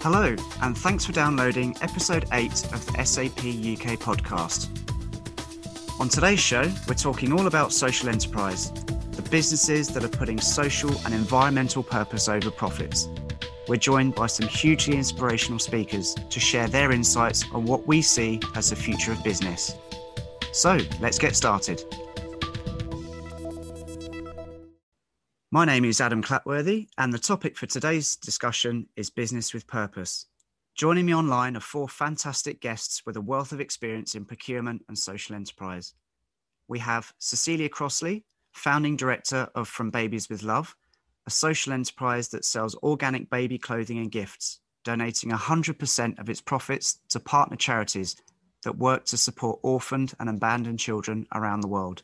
Hello, and thanks for downloading episode 8 of the SAP UK podcast. On today's show, we're talking all about social enterprise, the businesses that are putting social and environmental purpose over profits. We're joined by some hugely inspirational speakers to share their insights on what we see as the future of business. So, let's get started. My name is Adam Clapworthy, and the topic for today's discussion is business with purpose. Joining me online are four fantastic guests with a wealth of experience in procurement and social enterprise. We have Cecilia Crossley, founding director of From Babies with Love, a social enterprise that sells organic baby clothing and gifts, donating 100% of its profits to partner charities that work to support orphaned and abandoned children around the world.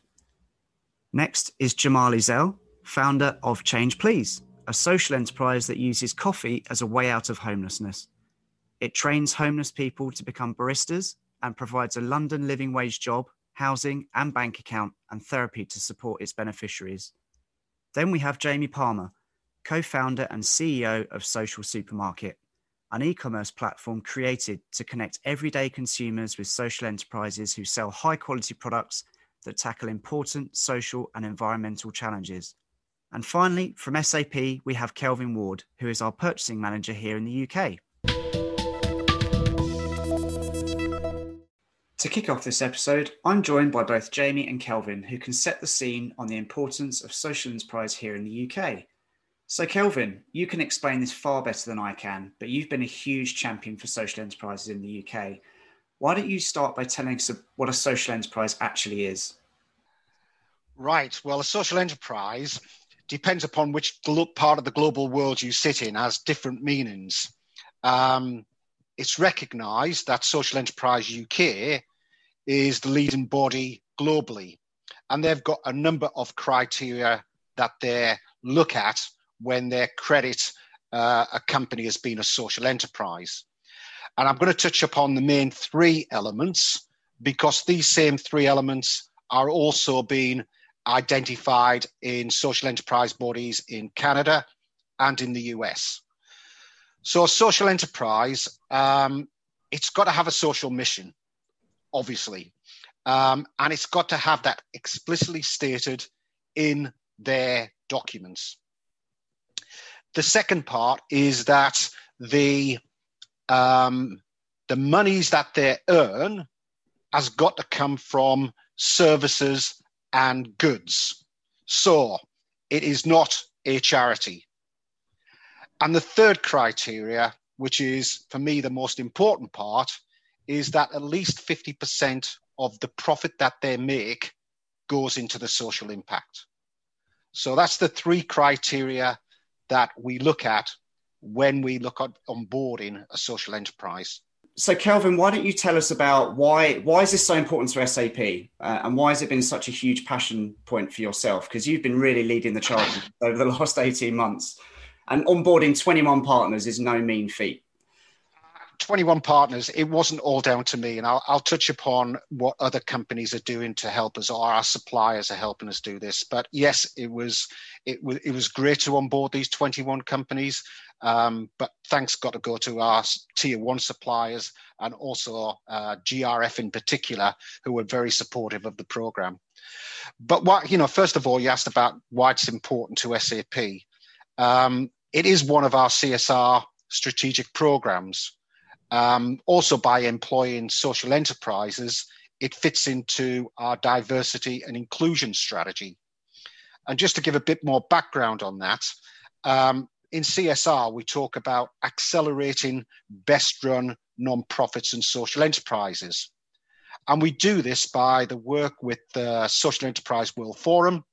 Next is Cemal Ezel, founder of Change Please, a social enterprise that uses coffee as a way out of homelessness. It trains homeless people to become baristas and provides a London living wage job, housing and bank account and therapy to support its beneficiaries. Then we have Jamie Palmer, co founder and CEO of Social Supermarket, an e commerce platform created to connect everyday consumers with social enterprises who sell high quality products that tackle important social and environmental challenges. And finally, from SAP, we have Kelvin Ward, who is our purchasing manager here in the UK. To kick off this episode, I'm joined by both Jamie and Kelvin, who can set the scene on the importance of social enterprise here in the UK. So, Kelvin, you can explain this far better than I can, but you've been a huge champion for social enterprises in the UK. Why don't you start by telling us what a social enterprise actually is? Right. Well, a social enterprise depends upon which part of the global world you sit in, has different meanings. Um, it's recognised that Social Enterprise UK is the leading body globally, and they've got a number of criteria that they look at when they credit uh, a company as being a social enterprise. And I'm going to touch upon the main three elements because these same three elements are also being identified in social enterprise bodies in Canada and in the US. So, social enterprise, um, it's got to have a social mission, obviously, um, and it's got to have that explicitly stated in their documents. The second part is that the um, the monies that they earn has got to come from services and goods. So it is not a charity. And the third criteria, which is for me the most important part, is that at least 50% of the profit that they make goes into the social impact. So that's the three criteria that we look at when we look at onboarding a social enterprise so Kelvin, why don't you tell us about why why is this so important to SAP, uh, and why has it been such a huge passion point for yourself? Because you've been really leading the charge over the last eighteen months, and onboarding twenty one partners is no mean feat. 21 partners, it wasn't all down to me. And I'll, I'll, touch upon what other companies are doing to help us, or our suppliers are helping us do this. But yes, it was it was it was great to onboard these 21 companies. Um, but thanks got to go to our tier one suppliers and also uh, GRF in particular, who were very supportive of the program. But what you know, first of all, you asked about why it's important to SAP. Um, it is one of our CSR strategic programs. Um, also, by employing social enterprises, it fits into our diversity and inclusion strategy. And just to give a bit more background on that, um, in CSR, we talk about accelerating best run non-profits and social enterprises. And we do this by the work with the Social Enterprise World Forum,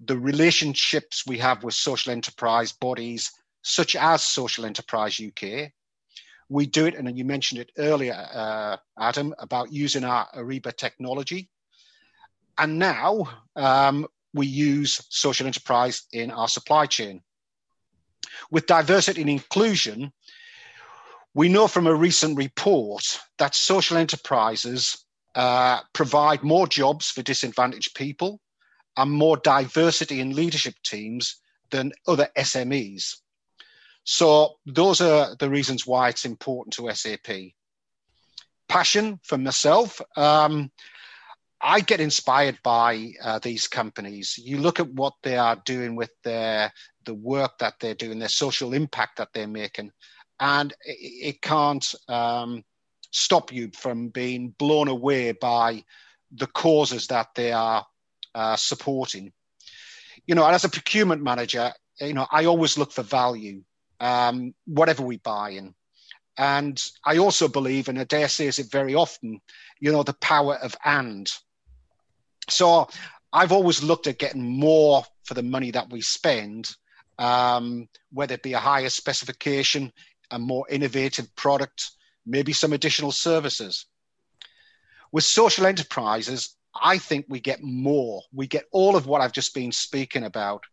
the relationships we have with social enterprise bodies such as Social Enterprise UK, we do it, and you mentioned it earlier, uh, Adam, about using our Ariba technology. And now um, we use social enterprise in our supply chain. With diversity and inclusion, we know from a recent report that social enterprises uh, provide more jobs for disadvantaged people and more diversity in leadership teams than other SMEs. So those are the reasons why it's important to SAP. Passion for myself. Um, I get inspired by uh, these companies. You look at what they are doing with their the work that they're doing, their social impact that they're making, and it, it can't um, stop you from being blown away by the causes that they are uh, supporting. You know, and as a procurement manager, you know, I always look for value, um, whatever we buy in. And I also believe, and I Adaire says it very often, you know, the power of and. So I've always looked at getting more for the money that we spend, um, whether it be a higher specification, a more innovative product, maybe some additional services. With social enterprises, I think we get more. We get all of what I've just been speaking about,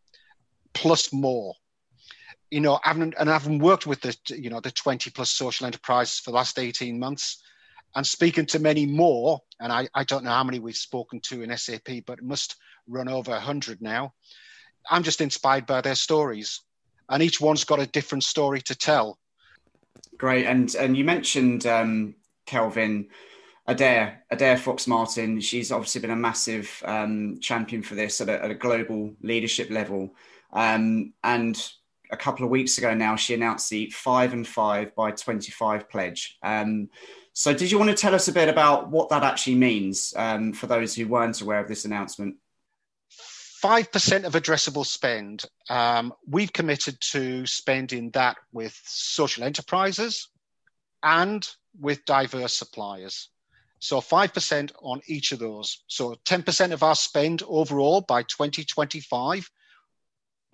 plus more. You know, having, and having worked with the you know the 20 plus social enterprises for the last 18 months, and speaking to many more, and I, I don't know how many we've spoken to in SAP, but it must run over 100 now. I'm just inspired by their stories, and each one's got a different story to tell. Great, and and you mentioned um, Kelvin Adaire, Adaire Fox Martin, she's obviously been a massive um, champion for this at a, at a global leadership level. Um, and a couple of weeks ago now, she announced the five and five by 25 pledge. Um, so, did you want to tell us a bit about what that actually means um, for those who weren't aware of this announcement? 5% of addressable spend, um, we've committed to spending that with social enterprises and with diverse suppliers. So 5% on each of those. So 10% of our spend overall by 2025,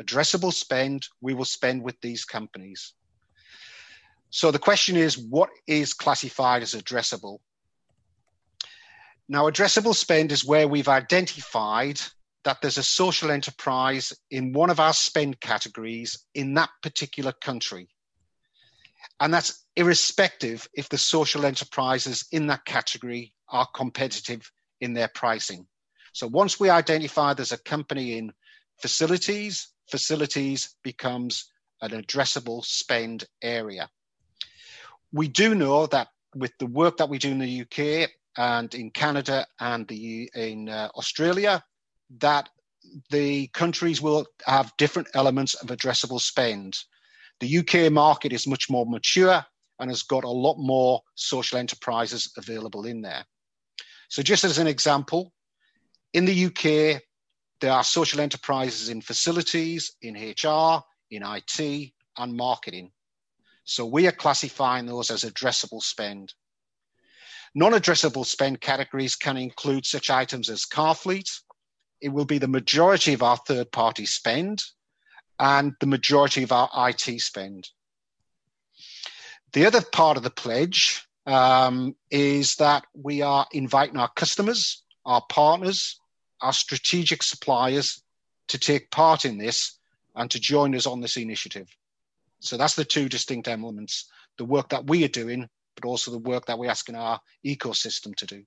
addressable spend, we will spend with these companies. So the question is, what is classified as addressable? Now, addressable spend is where we've identified that there's a social enterprise in one of our spend categories in that particular country. And that's irrespective if the social enterprises in that category are competitive in their pricing. So once we identify there's a company in facilities, facilities becomes an addressable spend area. We do know that with the work that we do in the UK and in Canada and the, in uh, Australia, that the countries will have different elements of addressable spend. The UK market is much more mature and has got a lot more social enterprises available in there. So, just as an example, in the UK, there are social enterprises in facilities, in HR, in IT, and marketing. So, we are classifying those as addressable spend. Non addressable spend categories can include such items as car fleet. It will be the majority of our third party spend and the majority of our IT spend. The other part of the pledge um, is that we are inviting our customers, our partners, our strategic suppliers to take part in this and to join us on this initiative. So that's the two distinct elements the work that we are doing, but also the work that we're asking our ecosystem to do.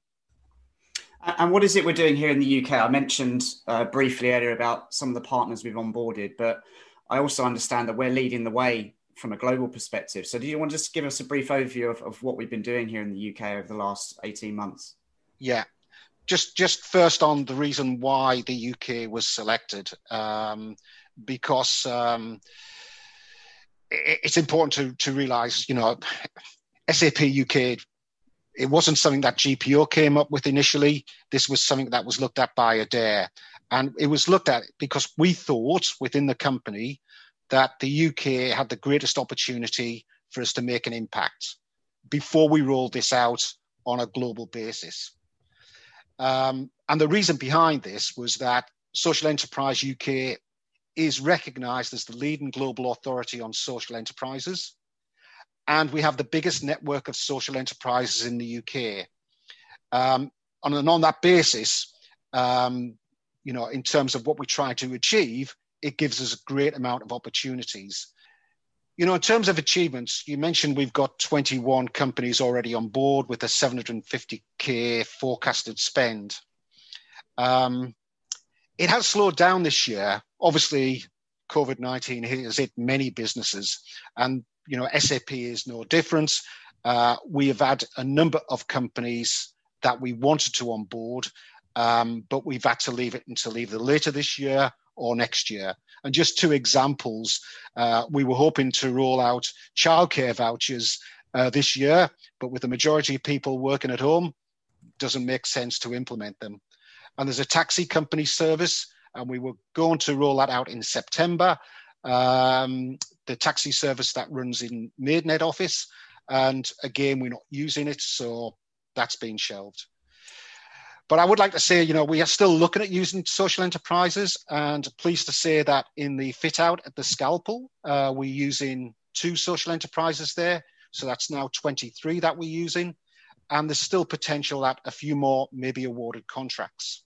And what is it we're doing here in the UK? I mentioned uh, briefly earlier about some of the partners we've onboarded, but I also understand that we're leading the way from a global perspective. So, do you want to just give us a brief overview of, of what we've been doing here in the UK over the last 18 months? Yeah. Just, just first on the reason why the UK was selected, um, because um, it, it's important to, to realize, you know, SAP UK it wasn't something that GPO came up with initially. This was something that was looked at by Adaire. And it was looked at because we thought within the company that the UK had the greatest opportunity for us to make an impact before we rolled this out on a global basis. Um, and the reason behind this was that Social Enterprise UK is recognized as the leading global authority on social enterprises and we have the biggest network of social enterprises in the UK. Um, and on that basis, um, you know, in terms of what we try to achieve, it gives us a great amount of opportunities. You know, in terms of achievements, you mentioned we've got 21 companies already on board with a 750k forecasted spend. Um, it has slowed down this year. Obviously, COVID 19 has hit many businesses. And, you know, SAP is no different. Uh, we have had a number of companies that we wanted to onboard, um, but we've had to leave it until either later this year or next year. And just two examples, uh, we were hoping to roll out childcare vouchers uh, this year, but with the majority of people working at home, doesn't make sense to implement them. And there's a taxi company service, and we were going to roll that out in September. Um, the taxi service that runs in Maidenhead office, and again, we're not using it, so that's been shelved. But I would like to say, you know, we are still looking at using social enterprises, and pleased to say that in the fit out at the Scalpel, uh, we're using two social enterprises there. So that's now 23 that we're using, and there's still potential that a few more may be awarded contracts.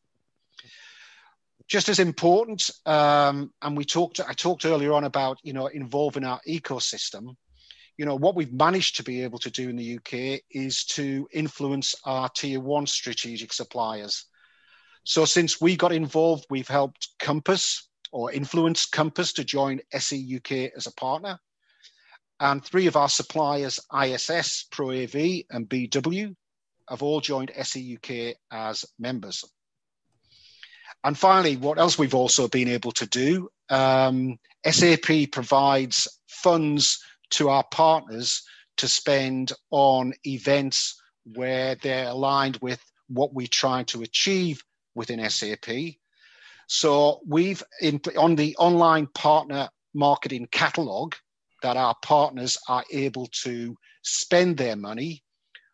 Just as important, um, and we talked, I talked earlier on about, you know, involving our ecosystem you know, what we've managed to be able to do in the UK is to influence our tier one strategic suppliers. So since we got involved, we've helped Compass or influenced Compass to join SE UK as a partner. And three of our suppliers, ISS, ProAV, and BW, have all joined SE UK as members. And finally, what else we've also been able to do, um, SAP provides funds to our partners to spend on events where they're aligned with what we're trying to achieve within SAP. So we've in, on the online partner marketing catalog that our partners are able to spend their money.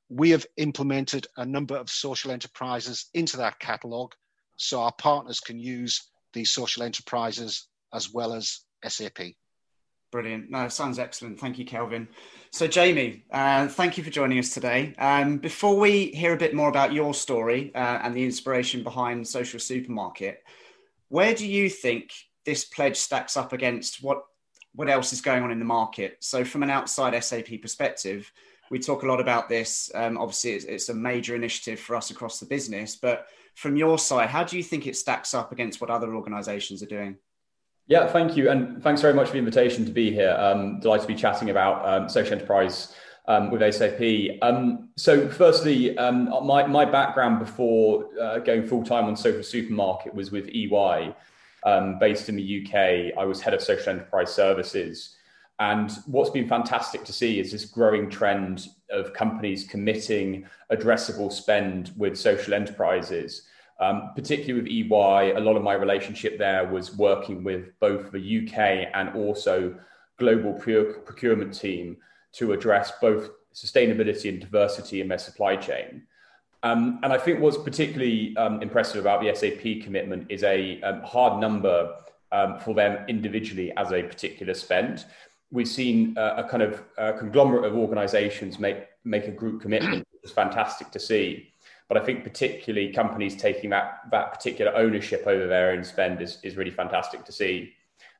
We have implemented a number of social enterprises into that catalog so our partners can use these social enterprises as well as SAP. Brilliant. No, sounds excellent. Thank you, Kelvin. So, Jamie, uh, thank you for joining us today. Um, before we hear a bit more about your story uh, and the inspiration behind Social Supermarket, where do you think this pledge stacks up against what what else is going on in the market? So, from an outside SAP perspective, we talk a lot about this. Um, obviously, it's, it's a major initiative for us across the business. But from your side, how do you think it stacks up against what other organisations are doing? Yeah, thank you. And thanks very much for the invitation to be here. Um, delighted to be chatting about um, social enterprise um, with SAP. Um, so, firstly, um, my, my background before uh, going full time on Social Supermarket was with EY, um, based in the UK. I was head of social enterprise services. And what's been fantastic to see is this growing trend of companies committing addressable spend with social enterprises. Um, particularly with EY, a lot of my relationship there was working with both the UK and also global procurement team to address both sustainability and diversity in their supply chain. Um, and I think what's particularly um, impressive about the SAP commitment is a um, hard number um, for them individually as a particular spend. We've seen uh, a kind of uh, conglomerate of organizations make, make a group commitment, which is fantastic to see. But I think particularly companies taking that that particular ownership over their own spend is, is really fantastic to see.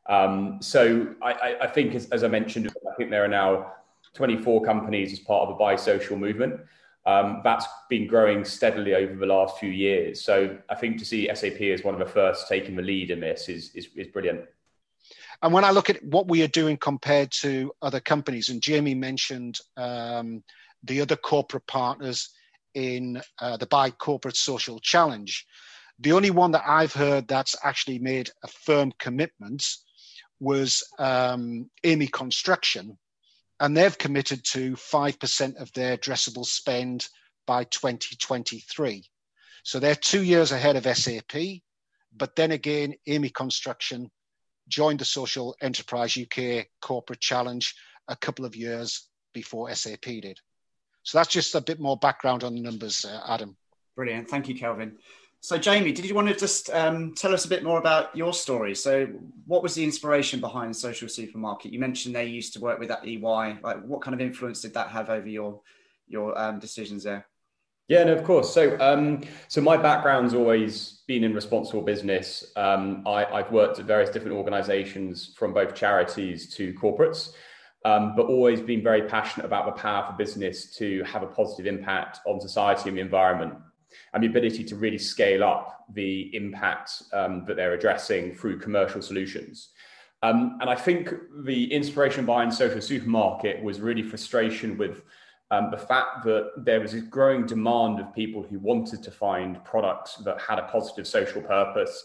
Um, so I, I think, as, as, I mentioned, I think there are now 24 companies as part of a Buy Social movement. Um, that's been growing steadily over the last few years. So I think to see SAP as one of the first taking the lead in this is, is, is brilliant. And when I look at what we are doing compared to other companies, and Jamie mentioned um, the other corporate partners in uh, the Buy Corporate Social Challenge. The only one that I've heard that's actually made a firm commitment was um, Amey Construction, and they've committed to 5% of their addressable spend by 2023. So they're two years ahead of SAP. But then again, Amey Construction joined the Social Enterprise UK Corporate Challenge a couple of years before SAP did. So that's just a bit more background on the numbers, uh, Adam. Brilliant. Thank you, Kelvin. So, Jamie, did you want to just um, tell us a bit more about your story? So, what was the inspiration behind Social Supermarket? You mentioned they used to work with that EY. Like, what kind of influence did that have over your your um, decisions there? Yeah, no, of course. So, um, so my background's always been in responsible business. Um, I, I've worked at various different organisations, from both charities to corporates um, but always been very passionate about the power for business to have a positive impact on society and the environment and the ability to really scale up the impact um, that they're addressing through commercial solutions. Um, and I think the inspiration behind Social Supermarket was really frustration with um, the fact that there was a growing demand of people who wanted to find products that had a positive social purpose.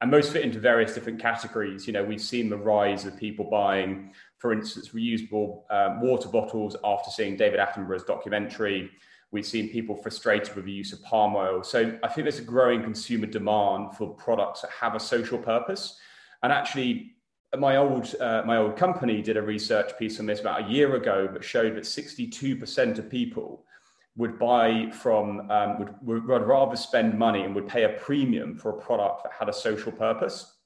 And most fit into various different categories. You know, we've seen the rise of people buying, for instance, reusable um, water bottles after seeing David Attenborough's documentary. We've seen people frustrated with the use of palm oil. So I think there's a growing consumer demand for products that have a social purpose. And actually, my old uh, my old company did a research piece on this about a year ago that showed that 62% of people would buy from um, would, would rather spend money and would pay a premium for a product that had a social purpose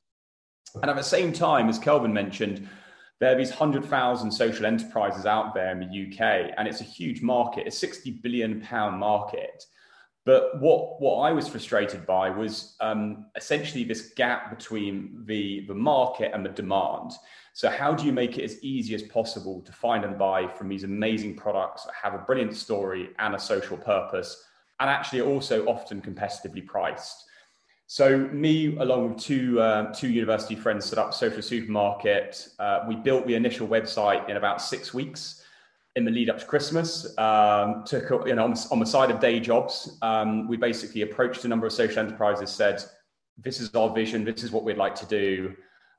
and at the same time as kelvin mentioned there are these 100,000 social enterprises out there in the UK, and it's a huge market, a 60 billion pound market. But what, what I was frustrated by was um, essentially this gap between the, the market and the demand. So, how do you make it as easy as possible to find and buy from these amazing products that have a brilliant story and a social purpose, and actually also often competitively priced? So, me along with two uh, two university friends set up Social Supermarket. Uh, we built the initial website in about six weeks in the lead up to Christmas, um, took you know on, on, the side of day jobs, um, we basically approached a number of social enterprises, said, "This is our vision. This is what we'd like to do."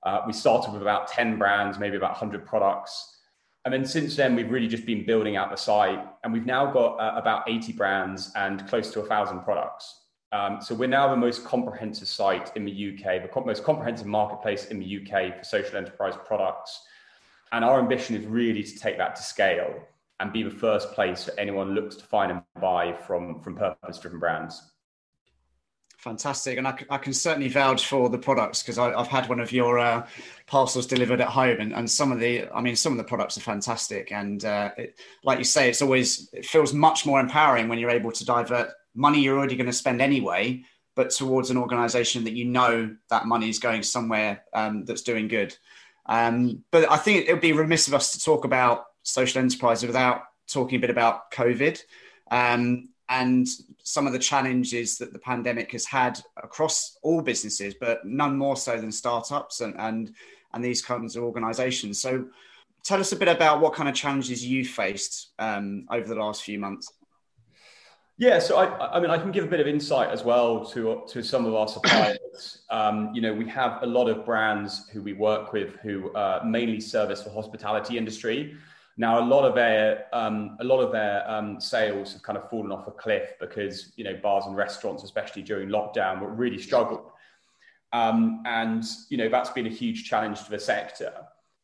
Uh, we started with about ten brands, maybe about hundred products, and then since then we've really just been building out the site, and we've now got uh, about eighty brands and close to a thousand products. Um, so we're now the most comprehensive site in the UK, the most comprehensive marketplace in the UK for social enterprise products. And our ambition is really to take that to scale and be the first place that anyone looks to find and buy from, from purpose driven brands. Fantastic. And I, I, can certainly vouch for the products because I've had one of your uh, parcels delivered at home and, and some of the, I mean, some of the products are fantastic. And uh, it, like you say, it's always, it feels much more empowering when you're able to divert money you're already going to spend anyway, but towards an organization that you know that money is going somewhere um, that's doing good. Um, but I think it would be remiss of us to talk about social enterprise without talking a bit about COVID um, and some of the challenges that the pandemic has had across all businesses, but none more so than startups and and, and these kinds of organisations. So, tell us a bit about what kind of challenges you faced um, over the last few months. Yeah, so I, I mean, I can give a bit of insight as well to to some of our suppliers. um, you know, we have a lot of brands who we work with who uh, mainly service the hospitality industry. Now, a lot of their um, a lot of their um, sales have kind of fallen off a cliff because you know bars and restaurants, especially during lockdown, were really struggled, um, and you know that's been a huge challenge to the sector.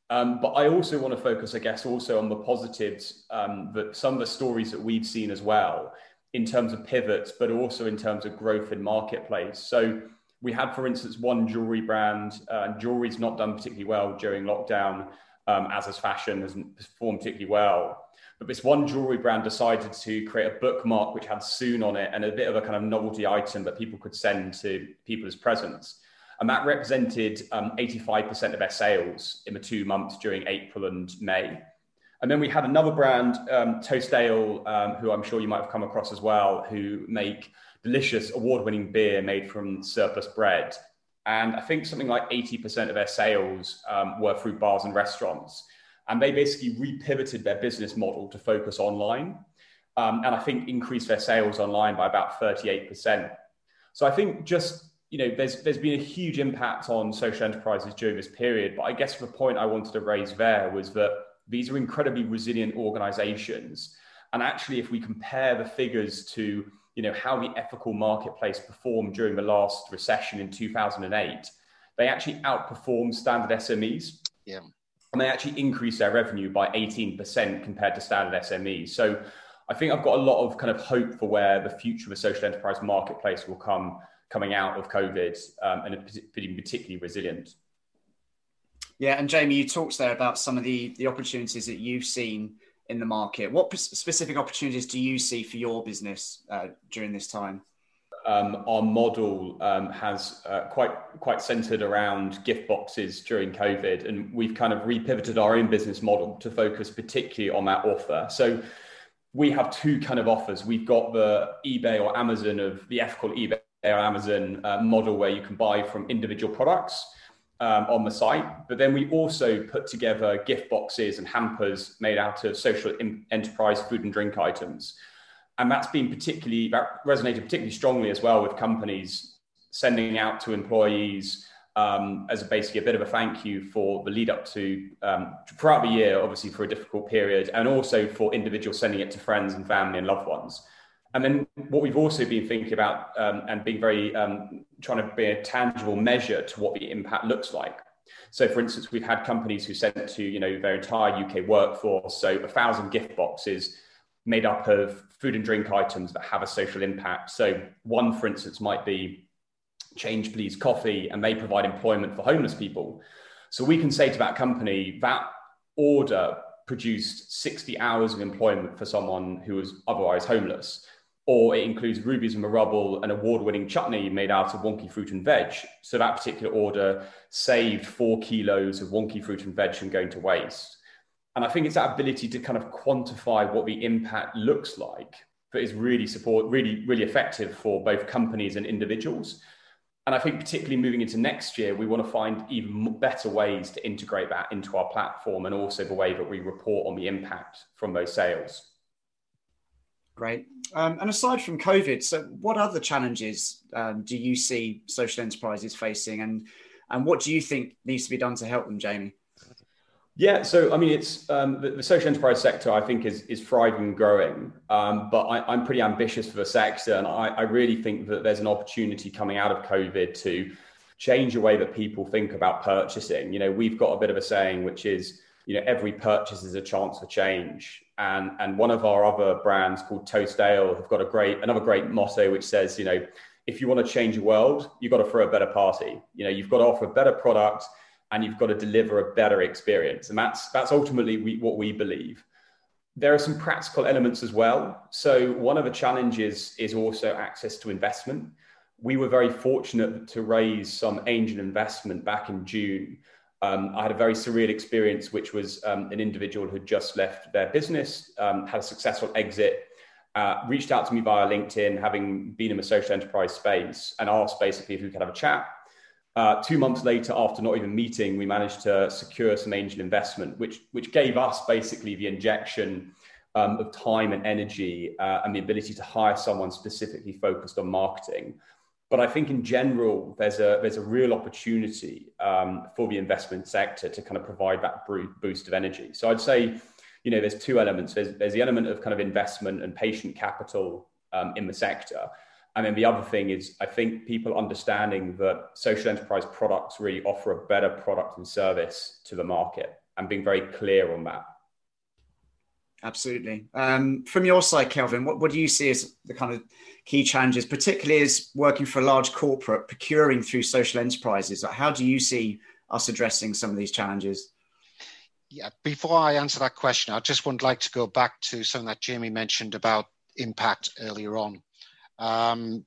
Um, but I also want to focus, I guess, also on the positives um, that some of the stories that we've seen as well in terms of pivots, but also in terms of growth in marketplace. So we had, for instance, one jewelry brand, uh, and jewelry's not done particularly well during lockdown, um, as has fashion, hasn't performed particularly well. But this one jewelry brand decided to create a bookmark which had soon on it and a bit of a kind of novelty item that people could send to people as presents. And that represented um, 85% of their sales in the two months during April and May. And then we had another brand, um, Toast Ale, um, who I'm sure you might have come across as well, who make delicious award winning beer made from surplus bread. And I think something like 80% of their sales um, were through bars and restaurants. And they basically repivoted their business model to focus online. Um, and I think increased their sales online by about 38%. So I think just you know, there's there's been a huge impact on social enterprises during this period. But I guess the point I wanted to raise there was that these are incredibly resilient organizations. And actually, if we compare the figures to you know, how the ethical marketplace performed during the last recession in 2008, they actually outperformed standard SMEs. Yeah. And they actually increased their revenue by 18% compared to standard SMEs. So I think I've got a lot of kind of hope for where the future of the social enterprise marketplace will come coming out of COVID um, and being particularly resilient. Yeah, and Jamie, you talked there about some of the the opportunities that you've seen in the market. What specific opportunities do you see for your business uh, during this time? Um, our model um, has uh, quite quite centered around gift boxes during COVID, and we've kind of repivoted our own business model to focus particularly on that offer. So we have two kind of offers. We've got the eBay or Amazon of the ethical eBay or Amazon uh, model, where you can buy from individual products um, on the site, but then we also put together gift boxes and hampers made out of social enterprise food and drink items. And that's been particularly, that resonated particularly strongly as well with companies sending out to employees um, as a, basically a bit of a thank you for the lead up to um, throughout the year, obviously for a difficult period, and also for individuals sending it to friends and family and loved ones. And then what we've also been thinking about um, and being very um, trying to be a tangible measure to what the impact looks like. So, for instance, we've had companies who sent to you know their entire UK workforce, so a thousand gift boxes made up of food and drink items that have a social impact. So, one, for instance, might be Change Please Coffee, and they provide employment for homeless people. So we can say to that company that order produced 60 hours of employment for someone who was otherwise homeless. Or it includes Rubies in the Rubble, an award winning chutney made out of wonky fruit and veg. So that particular order saved four kilos of wonky fruit and veg from going to waste. And I think it's that ability to kind of quantify what the impact looks like that is really support, really, really effective for both companies and individuals. And I think particularly moving into next year, we want to find even better ways to integrate that into our platform and also the way that we report on the impact from those sales. Great. Um, and aside from COVID, so what other challenges um, do you see social enterprises facing, and and what do you think needs to be done to help them, Jamie? Yeah, so I mean, it's um, the, the, social enterprise sector. I think is is thriving and growing, um, but I, am pretty ambitious for the sector, and I, I, really think that there's an opportunity coming out of COVID to change the way that people think about purchasing. You know, we've got a bit of a saying, which is, you know, every purchase is a chance for change, and and one of our other brands called Toast Ale have got a great another great motto, which says, you know, if you want to change the world, you've got to throw a better party. You know, you've got to offer a better product and you've got to deliver a better experience. And that's that's ultimately we, what we believe. There are some practical elements as well. So one of the challenges is also access to investment. We were very fortunate to raise some angel investment back in June. Um, I had a very surreal experience, which was um, an individual who had just left their business, um, had a successful exit, uh, reached out to me via LinkedIn, having been in the social enterprise space, and asked basically if we could have a chat uh, two months later, after not even meeting, we managed to secure some angel investment, which which gave us basically the injection um, of time and energy uh, and the ability to hire someone specifically focused on marketing. But I think in general, there's a there's a real opportunity um, for the investment sector to kind of provide that boost of energy. So I'd say, you know, there's two elements. There's there's the element of kind of investment and patient capital um, in the sector. And then the other thing is, I think people understanding that social enterprise products really offer a better product and service to the market and being very clear on that. Absolutely. Um, from your side, Kelvin, what, what do you see as the kind of key challenges, particularly as working for a large corporate, procuring through social enterprises? How do you see us addressing some of these challenges? Yeah, before I answer that question, I just would like to go back to something that Jamie mentioned about impact earlier on. Um,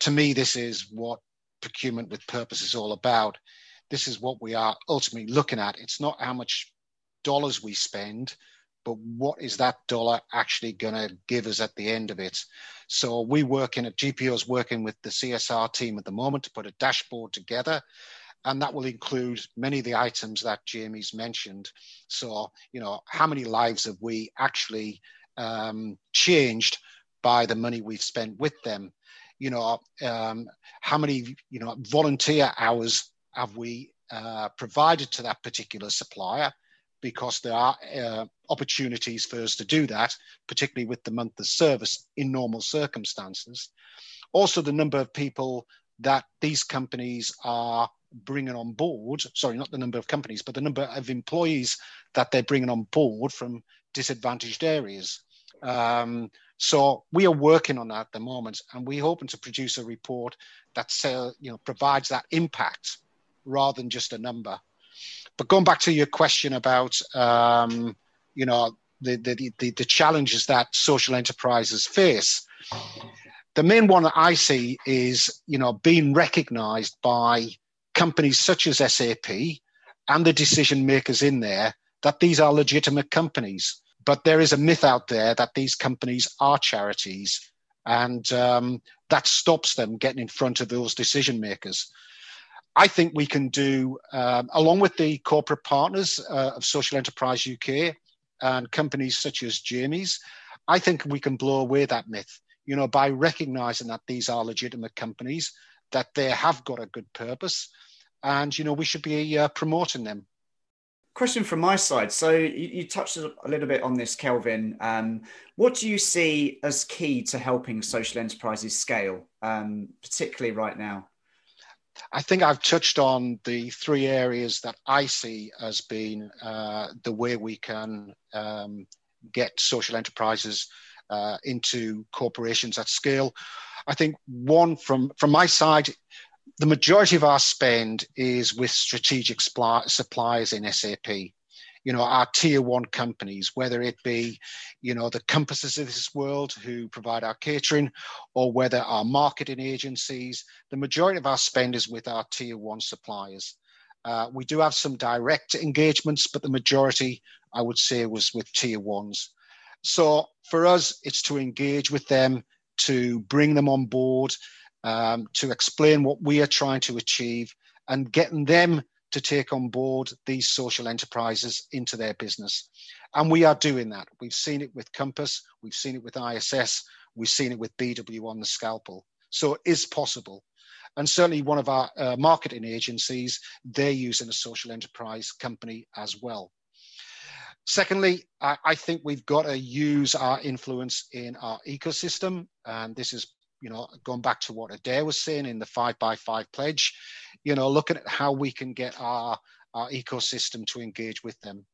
to me, this is what procurement with purpose is all about. This is what we are ultimately looking at. It's not how much dollars we spend, but what is that dollar actually going to give us at the end of it? So we working at GPO's working with the CSR team at the moment to put a dashboard together. And that will include many of the items that Jamie's mentioned. So, you know, how many lives have we actually um, changed by the money we've spent with them. You know, um, how many you know volunteer hours have we uh, provided to that particular supplier? Because there are uh, opportunities for us to do that, particularly with the month of service in normal circumstances. Also, the number of people that these companies are bringing on board sorry not the number of companies but the number of employees that they're bringing on board from disadvantaged areas um, so we are working on that at the moment, and we're hoping to produce a report that you know provides that impact rather than just a number. But going back to your question about um, you know the, the, the the challenges that social enterprises face, the main one that I see is you know being recognised by companies such as SAP and the decision makers in there that these are legitimate companies but there is a myth out there that these companies are charities, and um, that stops them getting in front of those decision makers. I think we can do, um, along with the corporate partners uh, of Social Enterprise UK and companies such as Jamie's, I think we can blow away that myth, you know, by recognizing that these are legitimate companies, that they have got a good purpose, and, you know, we should be uh, promoting them. Question from my side. So you, you touched a little bit on this, Kelvin. Um, what do you see as key to helping social enterprises scale, um, particularly right now? I think I've touched on the three areas that I see as being uh, the way we can um, get social enterprises uh, into corporations at scale. I think one from from my side, the majority of our spend is with strategic suppliers in SAP you know, our tier one companies, whether it be, you know, the compasses of this world who provide our catering or whether our marketing agencies, the majority of our spend is with our tier one suppliers. Uh, we do have some direct engagements, but the majority, I would say, was with tier ones. So for us, it's to engage with them, to bring them on board, um, to explain what we are trying to achieve, and getting them to take on board these social enterprises into their business. And we are doing that. We've seen it with Compass, we've seen it with ISS, we've seen it with BW on the scalpel. So it is possible. And certainly one of our uh, marketing agencies, they're using a social enterprise company as well. Secondly, I, I think we've got to use our influence in our ecosystem. And this is you know, going back to what Adaire was saying in the five by five pledge, you know, looking at how we can get our, our ecosystem to engage with them.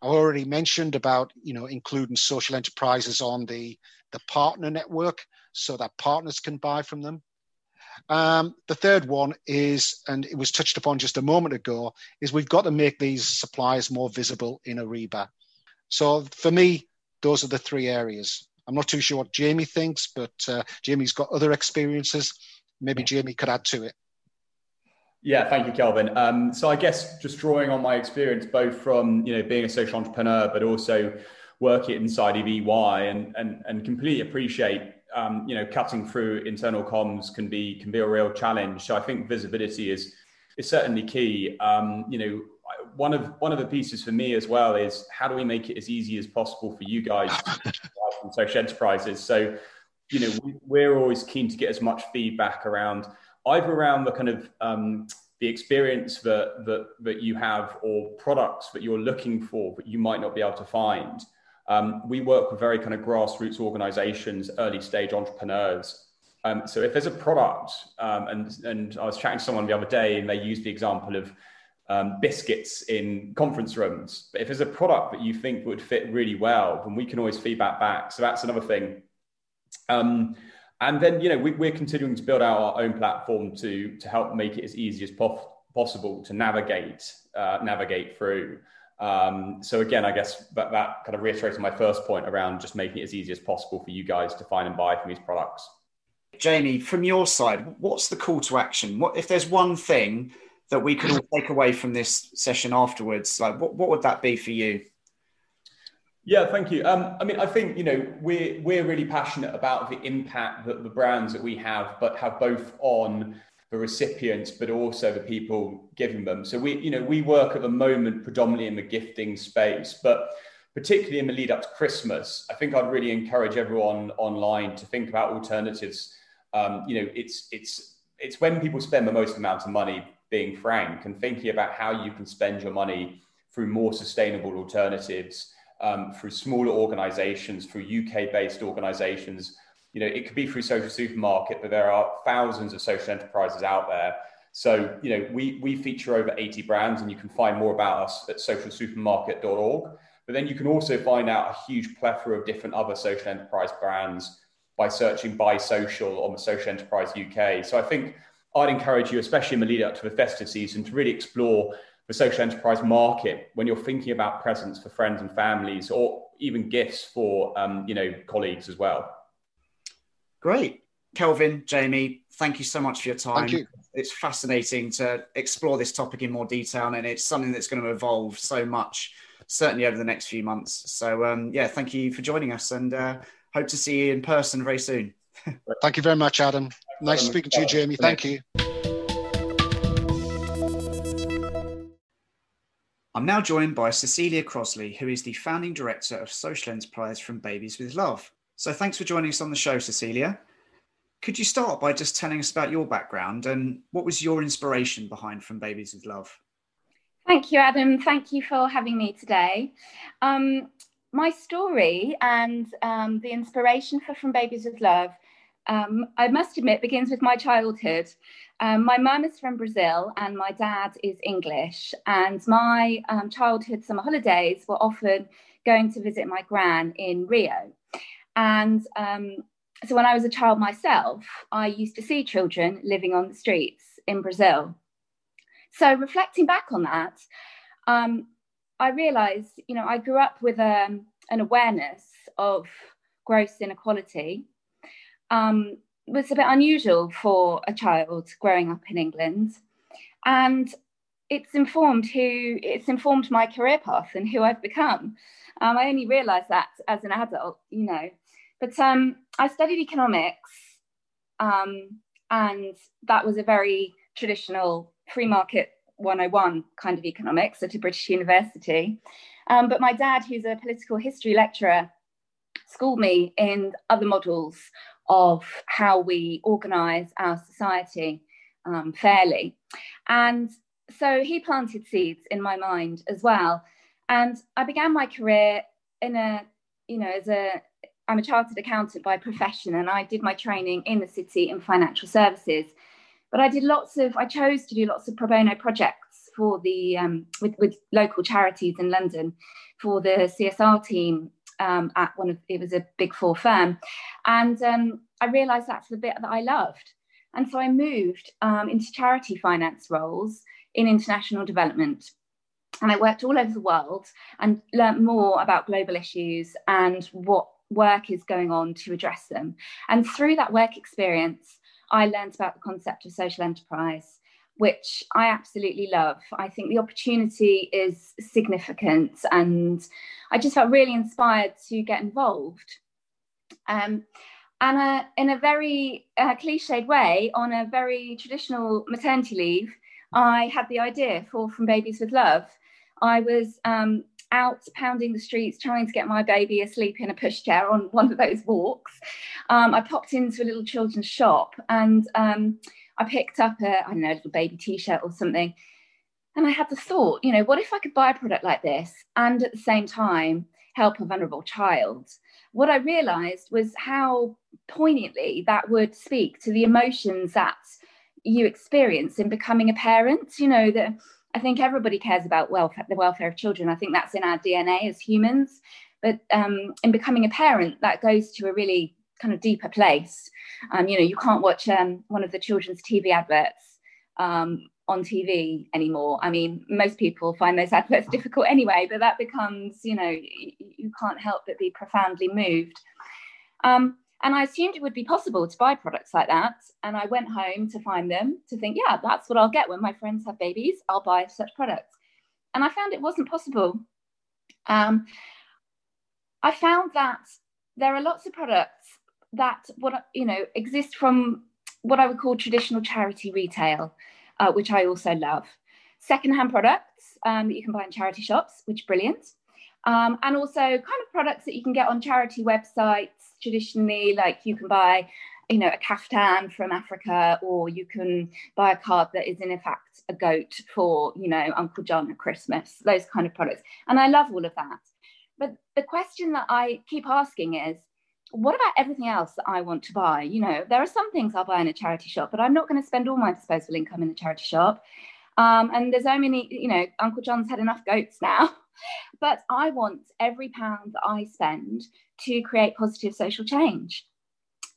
I already mentioned about, you know, including social enterprises on the, the partner network so that partners can buy from them. Um, the third one is, and it was touched upon just a moment ago, is we've got to make these suppliers more visible in Ariba. So for me, those are the three areas. I'm not too sure what Jamie thinks, but uh, Jamie's got other experiences. Maybe Jamie could add to it. Yeah, thank you, Kelvin. Um, so I guess just drawing on my experience, both from you know being a social entrepreneur, but also working inside of EY, and and and completely appreciate um, you know cutting through internal comms can be can be a real challenge. So I think visibility is is certainly key. Um, you know, one of one of the pieces for me as well is how do we make it as easy as possible for you guys from social enterprises. So, you know, we, are always keen to get as much feedback around either around the kind of um, the experience that, that that you have or products that you're looking for that you might not be able to find. Um, we work with very kind of grassroots organizations, early stage entrepreneurs. Um, so if there's a product, um, and and I was chatting to someone the other day, and they used the example of um, biscuits in conference rooms. But if there's a product that you think would fit really well, then we can always feedback back. So that's another thing. Um, and then, you know, we, are continuing to build out our own platform to to help make it as easy as possible to navigate uh, navigate through. Um, so again, I guess that, that kind of reiterates my first point around just making it as easy as possible for you guys to find and buy from these products. Jamie, from your side, what's the call to action? What if there's one thing that we could all take away from this session afterwards? Like, what, what would that be for you? Yeah, thank you. Um, I mean, I think you know we're we're really passionate about the impact that the brands that we have, but have both on the recipients, but also the people giving them. So we, you know, we work at the moment predominantly in the gifting space, but particularly in the lead up to Christmas, I think I'd really encourage everyone online to think about alternatives. Um, you know, it's it's it's when people spend the most amount of money being frank and thinking about how you can spend your money through more sustainable alternatives, um, through smaller organizations, through UK based organizations. You know, it could be through social supermarket, but there are thousands of social enterprises out there. So, you know, we, we feature over 80 brands and you can find more about us at socialsupermarket.org. But then you can also find out a huge plethora of different other social enterprise brands by searching Buy Social on the Social Enterprise UK. So I think I'd encourage you, especially in the lead up to the festive season, to really explore the social enterprise market when you're thinking about presents for friends and families, or even gifts for um, you know colleagues as well. Great, Kelvin, Jamie, thank you so much for your time. You. It's fascinating to explore this topic in more detail, and it's something that's going to evolve so much, certainly over the next few months. So, um, yeah, thank you for joining us, and uh, hope to see you in person very soon. Thank you very much, Adam. Nice speaking to you, Jamie. Thank you. I'm now joined by Cecilia Crossley, who is the founding director of social enterprise from Babies with Love. So thanks for joining us on the show, Cecilia. Could you start by just telling us about your background and what was your inspiration behind From Babies with Love? Thank you, Adam. Thank you for having me today. Um, my story and um, the inspiration for From Babies with Love, um, I must admit, begins with my childhood. Um, my mum is from Brazil and my dad is English. And my um, childhood summer holidays were often going to visit my gran in Rio. And um, so when I was a child myself, I used to see children living on the streets in Brazil. So reflecting back on that, um, I realized, you know, I grew up with um, an awareness of gross inequality. Um, was a bit unusual for a child growing up in England. And it's informed who it's informed my career path and who I've become. Um, I only realized that as an adult, you know. But um, I studied economics, um, and that was a very traditional free market 101 kind of economics at a British university. Um, but my dad, who's a political history lecturer, schooled me in other models of how we organise our society um, fairly. And so he planted seeds in my mind as well. And I began my career in a, you know, as a, I'm a chartered accountant by profession, and I did my training in the city in financial services. But I did lots of, I chose to do lots of pro bono projects for the, um, with, with local charities in London for the CSR team um, at one of, it was a big four firm. And um, I realized that's the bit that I loved. And so I moved um, into charity finance roles in international development. And I worked all over the world and learnt more about global issues and what work is going on to address them. And through that work experience, I learned about the concept of social enterprise, which I absolutely love. I think the opportunity is significant, and I just felt really inspired to get involved. Um, and uh, in a very uh, cliched way, on a very traditional maternity leave, I had the idea for From Babies with Love. I was um, out pounding the streets trying to get my baby asleep in a pushchair on one of those walks. Um, I popped into a little children's shop and um, I picked up a, I don't know, a little baby t shirt or something. And I had the thought, you know, what if I could buy a product like this and at the same time help a vulnerable child? What I realized was how poignantly that would speak to the emotions that you experience in becoming a parent. You know, that I think everybody cares about welfare, the welfare of children. I think that's in our DNA as humans. But um, in becoming a parent, that goes to a really kind of deeper place. Um, you know, you can't watch um, one of the children's TV adverts um, on TV anymore. I mean, most people find those adverts difficult anyway, but that becomes, you know, you, can't help but be profoundly moved. Um, and I assumed it would be possible to buy products like that. And I went home to find them to think, yeah, that's what I'll get when my friends have babies. I'll buy such products. And I found it wasn't possible. Um, I found that there are lots of products that what you know exist from what I would call traditional charity retail, uh, which I also love. Secondhand products um, that you can buy in charity shops, which brilliant. Um, and also kind of products that you can get on charity websites traditionally, like you can buy, you know, a kaftan from Africa, or you can buy a card that is in fact a goat for, you know, Uncle John at Christmas, those kind of products. And I love all of that. But the question that I keep asking is, what about everything else that I want to buy? You know, there are some things I'll buy in a charity shop, but I'm not going to spend all my disposable income in a charity shop. Um, and there's only, you know, Uncle John's had enough goats now. but I want every pound that I spend to create positive social change.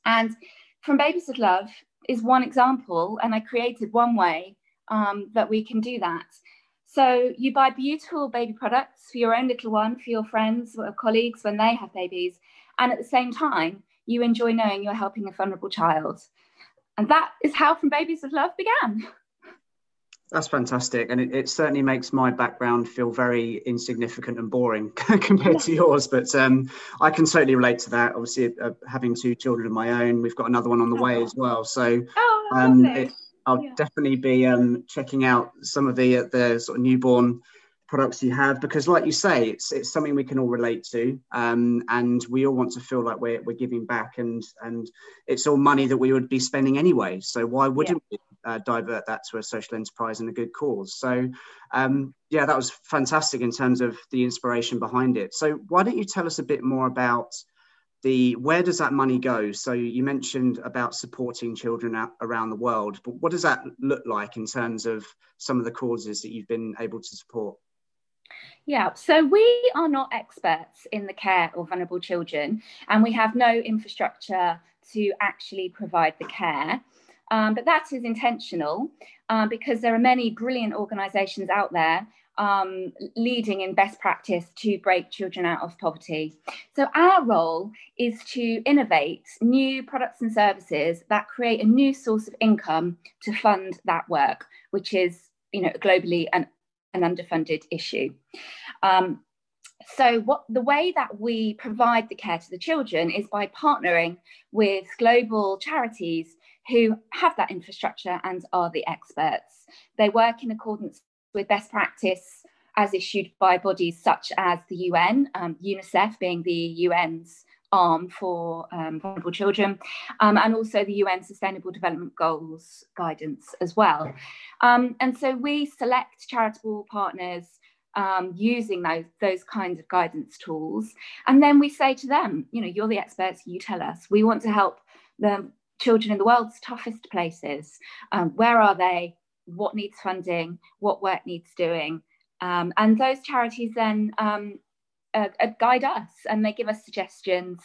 And From Babies with Love is one example, and I created one way um, that we can do that. So you buy beautiful baby products for your own little one, for your friends or colleagues when they have babies, and at the same time, you enjoy knowing you're helping a vulnerable child. And that is how From Babies of Love began. That's fantastic, and it, it, certainly makes my background feel very insignificant and boring compared to yours. But um, I can totally relate to that. Obviously, uh, having two children of my own, we've got another one on the way as well. So oh, um, it, I'll yeah. definitely be um, checking out some of the uh, the sort of newborn products you have because like you say it's it's something we can all relate to um, and we all want to feel like we're, we're giving back and and it's all money that we would be spending anyway. So why wouldn't yeah. we uh, divert that to a social enterprise and a good cause? So um, yeah that was fantastic in terms of the inspiration behind it. So why don't you tell us a bit more about the where does that money go? So you mentioned about supporting children out around the world but what does that look like in terms of some of the causes that you've been able to support yeah, so we are not experts in the care of vulnerable children, and we have no infrastructure to actually provide the care. Um, but that is intentional um, because there are many brilliant organisations out there um, leading in best practice to break children out of poverty. So, our role is to innovate new products and services that create a new source of income to fund that work, which is you know globally an an underfunded issue. Um, so what the way that we provide the care to the children is by partnering with global charities who have that infrastructure and are the experts. They work in accordance with best practice as issued by bodies such as the UN, um, UNICEF being the UN's arm for um, vulnerable children, um, and also the UN Sustainable Development Goals guidance as well. Um, and so we select charitable partners um, using those, those kinds of guidance tools. And then we say to them, you know, you're the experts, you tell us. We want to help the children in the world's toughest places. Um, where are they? What needs funding? What work needs doing? Um, and those charities then um, uh, guide us and they give us suggestions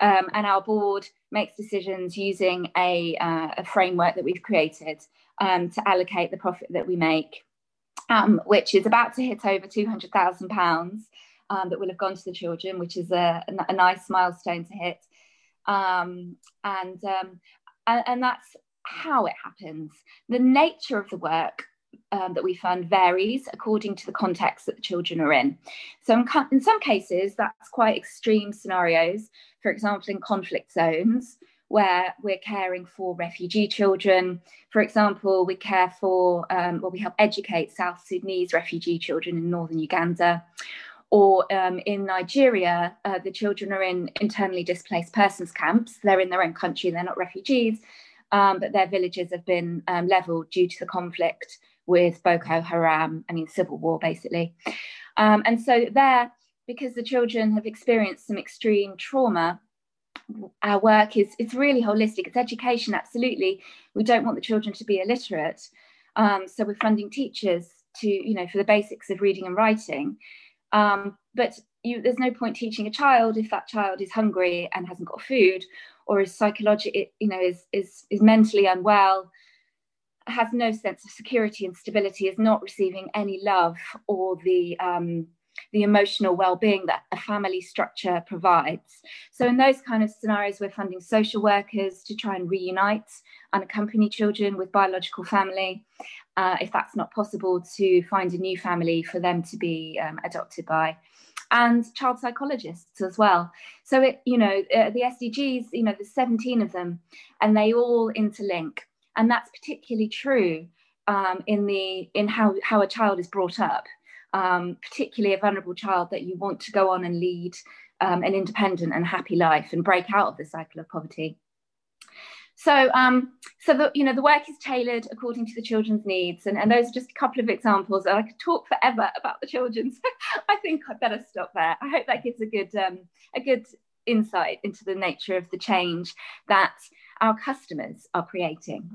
um, and our board makes decisions using a, uh, a framework that we've created um, to allocate the profit that we make um, which is about to hit over 200,000 pounds um, that will have gone to the children which is a, a, a nice milestone to hit. Um, and, um, and and that's how it happens. The nature of the work um, that we fund varies according to the context that the children are in. So, in, in some cases, that's quite extreme scenarios. For example, in conflict zones, where we're caring for refugee children. For example, we care for, um, well, we help educate South Sudanese refugee children in northern Uganda. Or um, in Nigeria, uh, the children are in internally displaced persons camps. They're in their own country, they're not refugees, um, but their villages have been um, leveled due to the conflict with Boko Haram, I mean, civil war basically. Um, and so, there, because the children have experienced some extreme trauma, our work is it's really holistic. It's education, absolutely. We don't want the children to be illiterate. Um, so we're funding teachers to, you know, for the basics of reading and writing. Um, but you, there's no point teaching a child if that child is hungry and hasn't got food, or is psychologically, you know, is is is mentally unwell, has no sense of security and stability, is not receiving any love or the um, the emotional well-being that a family structure provides. So in those kind of scenarios, we're funding social workers to try and reunite unaccompanied children with biological family. Uh, if that's not possible, to find a new family for them to be um, adopted by and child psychologists as well. So it, you know, uh, the SDGs, you know, there's 17 of them, and they all interlink and that's particularly true um, in the in how how a child is brought up, um, particularly a vulnerable child that you want to go on and lead um, an independent and happy life and break out of the cycle of poverty. So, um, so the you know the work is tailored according to the children's needs, and, and those are just a couple of examples. I could talk forever about the children's. I think I better stop there. I hope that gives a good um, a good insight into the nature of the change that our customers are creating.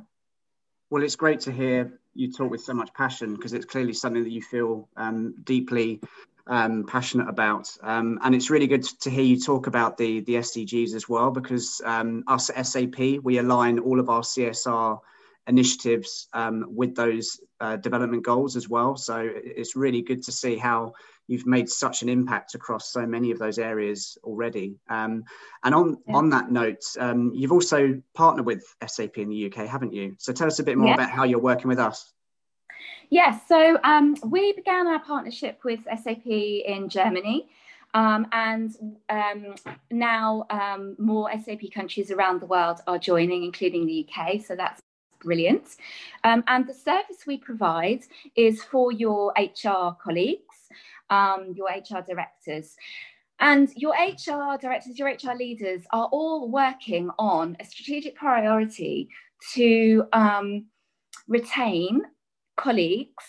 Well, it's great to hear you talk with so much passion because it's clearly something that you feel um, deeply um, passionate about. Um, and it's really good to hear you talk about the, the SDGs as well because um, us at SAP, we align all of our CSR initiatives um, with those uh, development goals as well. So it's really good to see how you've made such an impact across so many of those areas already. Um, and on yeah. on that note, um, you've also partnered with SAP in the UK, haven't you? So tell us a bit more about how you're working with us. Yes, so um, we began our partnership with SAP in Germany. Um, and um, now um, more SAP countries around the world are joining, including the UK. So that's brilliant. Um, and the service we provide is for your HR colleagues um, your HR directors. And your HR directors, your HR leaders are all working on a strategic priority to um, retain colleagues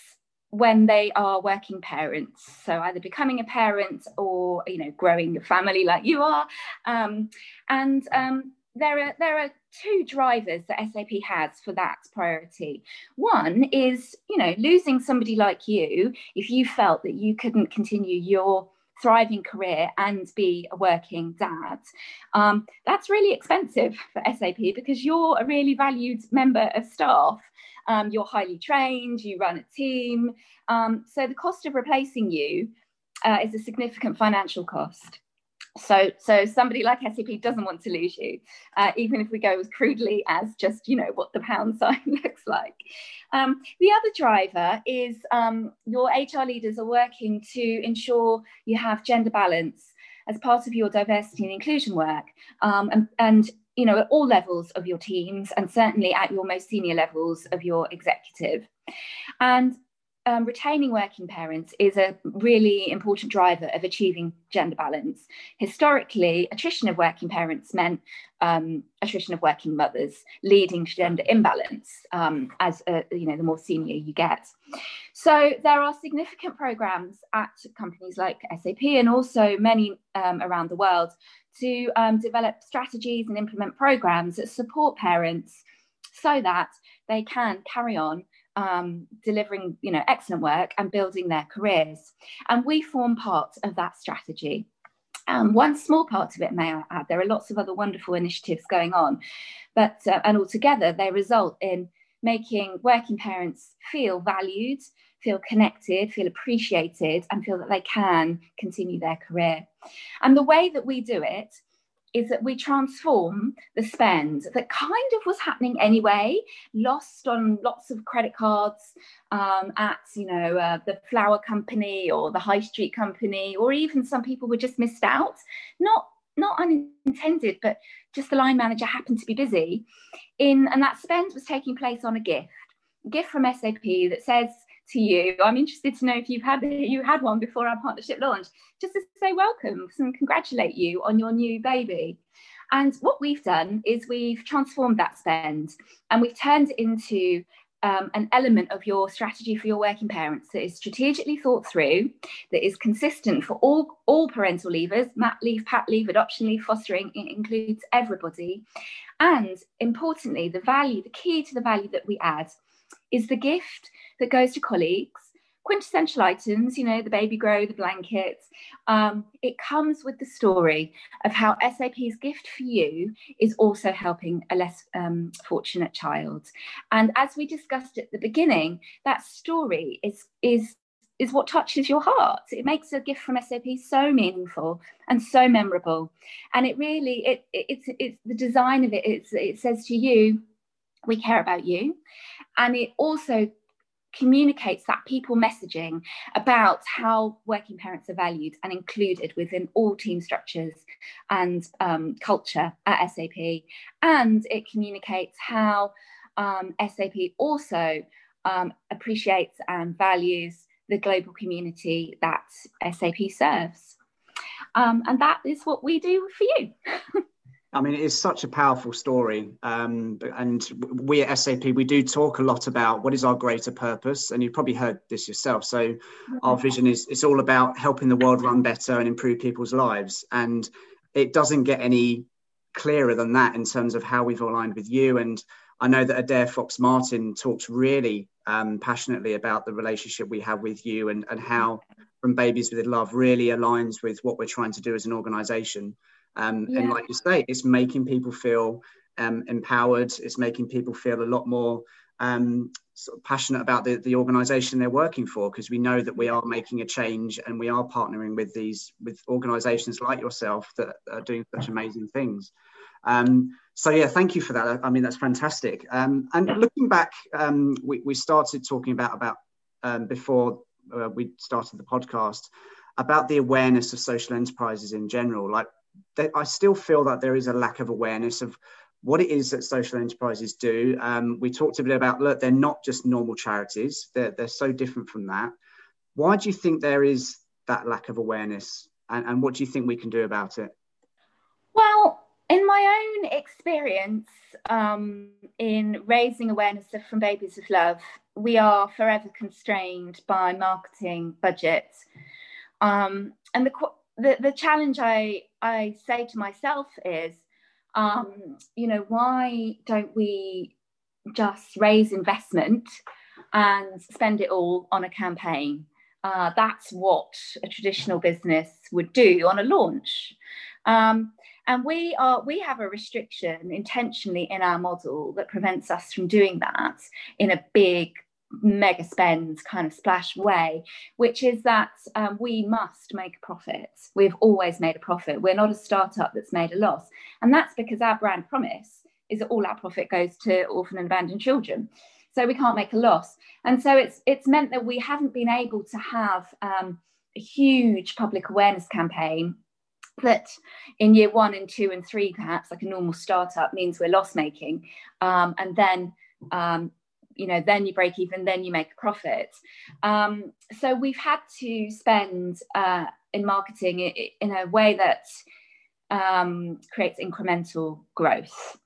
when they are working parents so either becoming a parent or you know growing a family like you are um, and um, there are there are two drivers that SAP has for that priority. One is, you know, losing somebody like you if you felt that you couldn't continue your thriving career and be a working dad. Um, that's really expensive for SAP because you're a really valued member of staff. Um, you're highly trained, you run a team. Um, so the cost of replacing you uh, is a significant financial cost. So, so somebody like SAP doesn't want to lose you, uh, even if we go as crudely as just you know what the pound sign looks like. Um, the other driver is um, your HR leaders are working to ensure you have gender balance as part of your diversity and inclusion work, um, and, and you know at all levels of your teams, and certainly at your most senior levels of your executive. And um, retaining working parents is a really important driver of achieving gender balance. Historically, attrition of working parents meant um, attrition of working mothers, leading to gender imbalance um, as uh, you know the more senior you get. So there are significant programs at companies like SAP and also many um, around the world to um, develop strategies and implement programs that support parents so that they can carry on um, delivering you know excellent work and building their careers. And we form part of that strategy. Um, one small part of it may I add there are lots of other wonderful initiatives going on but uh, and altogether they result in making working parents feel valued feel connected feel appreciated and feel that they can continue their career. And the way that we do it is that we transform the spend that kind of was happening anyway, lost on lots of credit cards um, at, you know, uh, the flower company or the high street company, or even some people were just missed out. Not not unintended, but just the line manager happened to be busy. In and that spend was taking place on a gift, a gift from SAP that says to you. I'm interested to know if you've had you had one before our partnership launch, just to say welcome and congratulate you on your new baby. And what we've done is we've transformed that spend and we've turned it into um, an element of your strategy for your working parents that is strategically thought through, that is consistent for all, all parental leavers, mat leave, pat leave, adoption leave, fostering, it includes everybody. And importantly, the value, the key to the value that we add is the gift that goes to colleagues quintessential items, you know, the baby grow, the blankets. Um, it comes with the story of how SAP's gift for you is also helping a less um, fortunate child. And as we discussed at the beginning, that story is is is what touches your heart. It makes a gift from SAP so meaningful and so memorable. And it really, it, it it's it's the design of it. It's, it says to you, we care about you, and it also communicates that people messaging about how working parents are valued and included within all team structures and um, culture at SAP. And it communicates how um, SAP also um, appreciates and values the global community that SAP serves. Um, and that is what we do for you. I mean, it is such a powerful story. Um, and we at SAP, we do talk a lot about what is our greater purpose. And you've probably heard this yourself. So our vision is it's all about helping the world run better and improve people's lives. And it doesn't get any clearer than that in terms of how we've aligned with you. And I know that Adaire Fox Martin talks really um, passionately about the relationship we have with you and, and how From Babies with Love really aligns with what we're trying to do as an organization. Um, yeah. And like you say, it's making people feel um, empowered. It's making people feel a lot more um, sort of passionate about the, the organization they're working for because we know that we are making a change and we are partnering with these with organizations like yourself that are doing such amazing things. Um, so yeah, thank you for that. I mean, that's fantastic. Um, and looking back, um, we, we started talking about about um, before uh, we started the podcast about the awareness of social enterprises in general. Like I still feel that there is a lack of awareness of what it is that social enterprises do. Um, we talked a bit about look, they're not just normal charities; they're they're so different from that. Why do you think there is that lack of awareness? And, and what do you think we can do about it? Well, in my own experience um, in raising awareness of From Babies with Love, we are forever constrained by marketing budgets. Um, and the, the, the challenge I, I say to myself is, um, you know, why don't we just raise investment and spend it all on a campaign? Uh, that's what a traditional business would do on a launch. Um, and we are we have a restriction intentionally in our model that prevents us from doing that in a big mega spends kind of splash way, which is that um, we must make a profit. We've always made a profit. We're not a startup that's made a loss. And that's because our brand promise is that all our profit goes to orphan and abandoned children. So we can't make a loss. And so it's it's meant that we haven't been able to have um, a huge public awareness campaign that in year one and two and three, perhaps like a normal startup, means we're loss making. Um, and then um, you know then you break even then you make a profit um, so we've had to spend uh, in marketing in a way that um, creates incremental growth.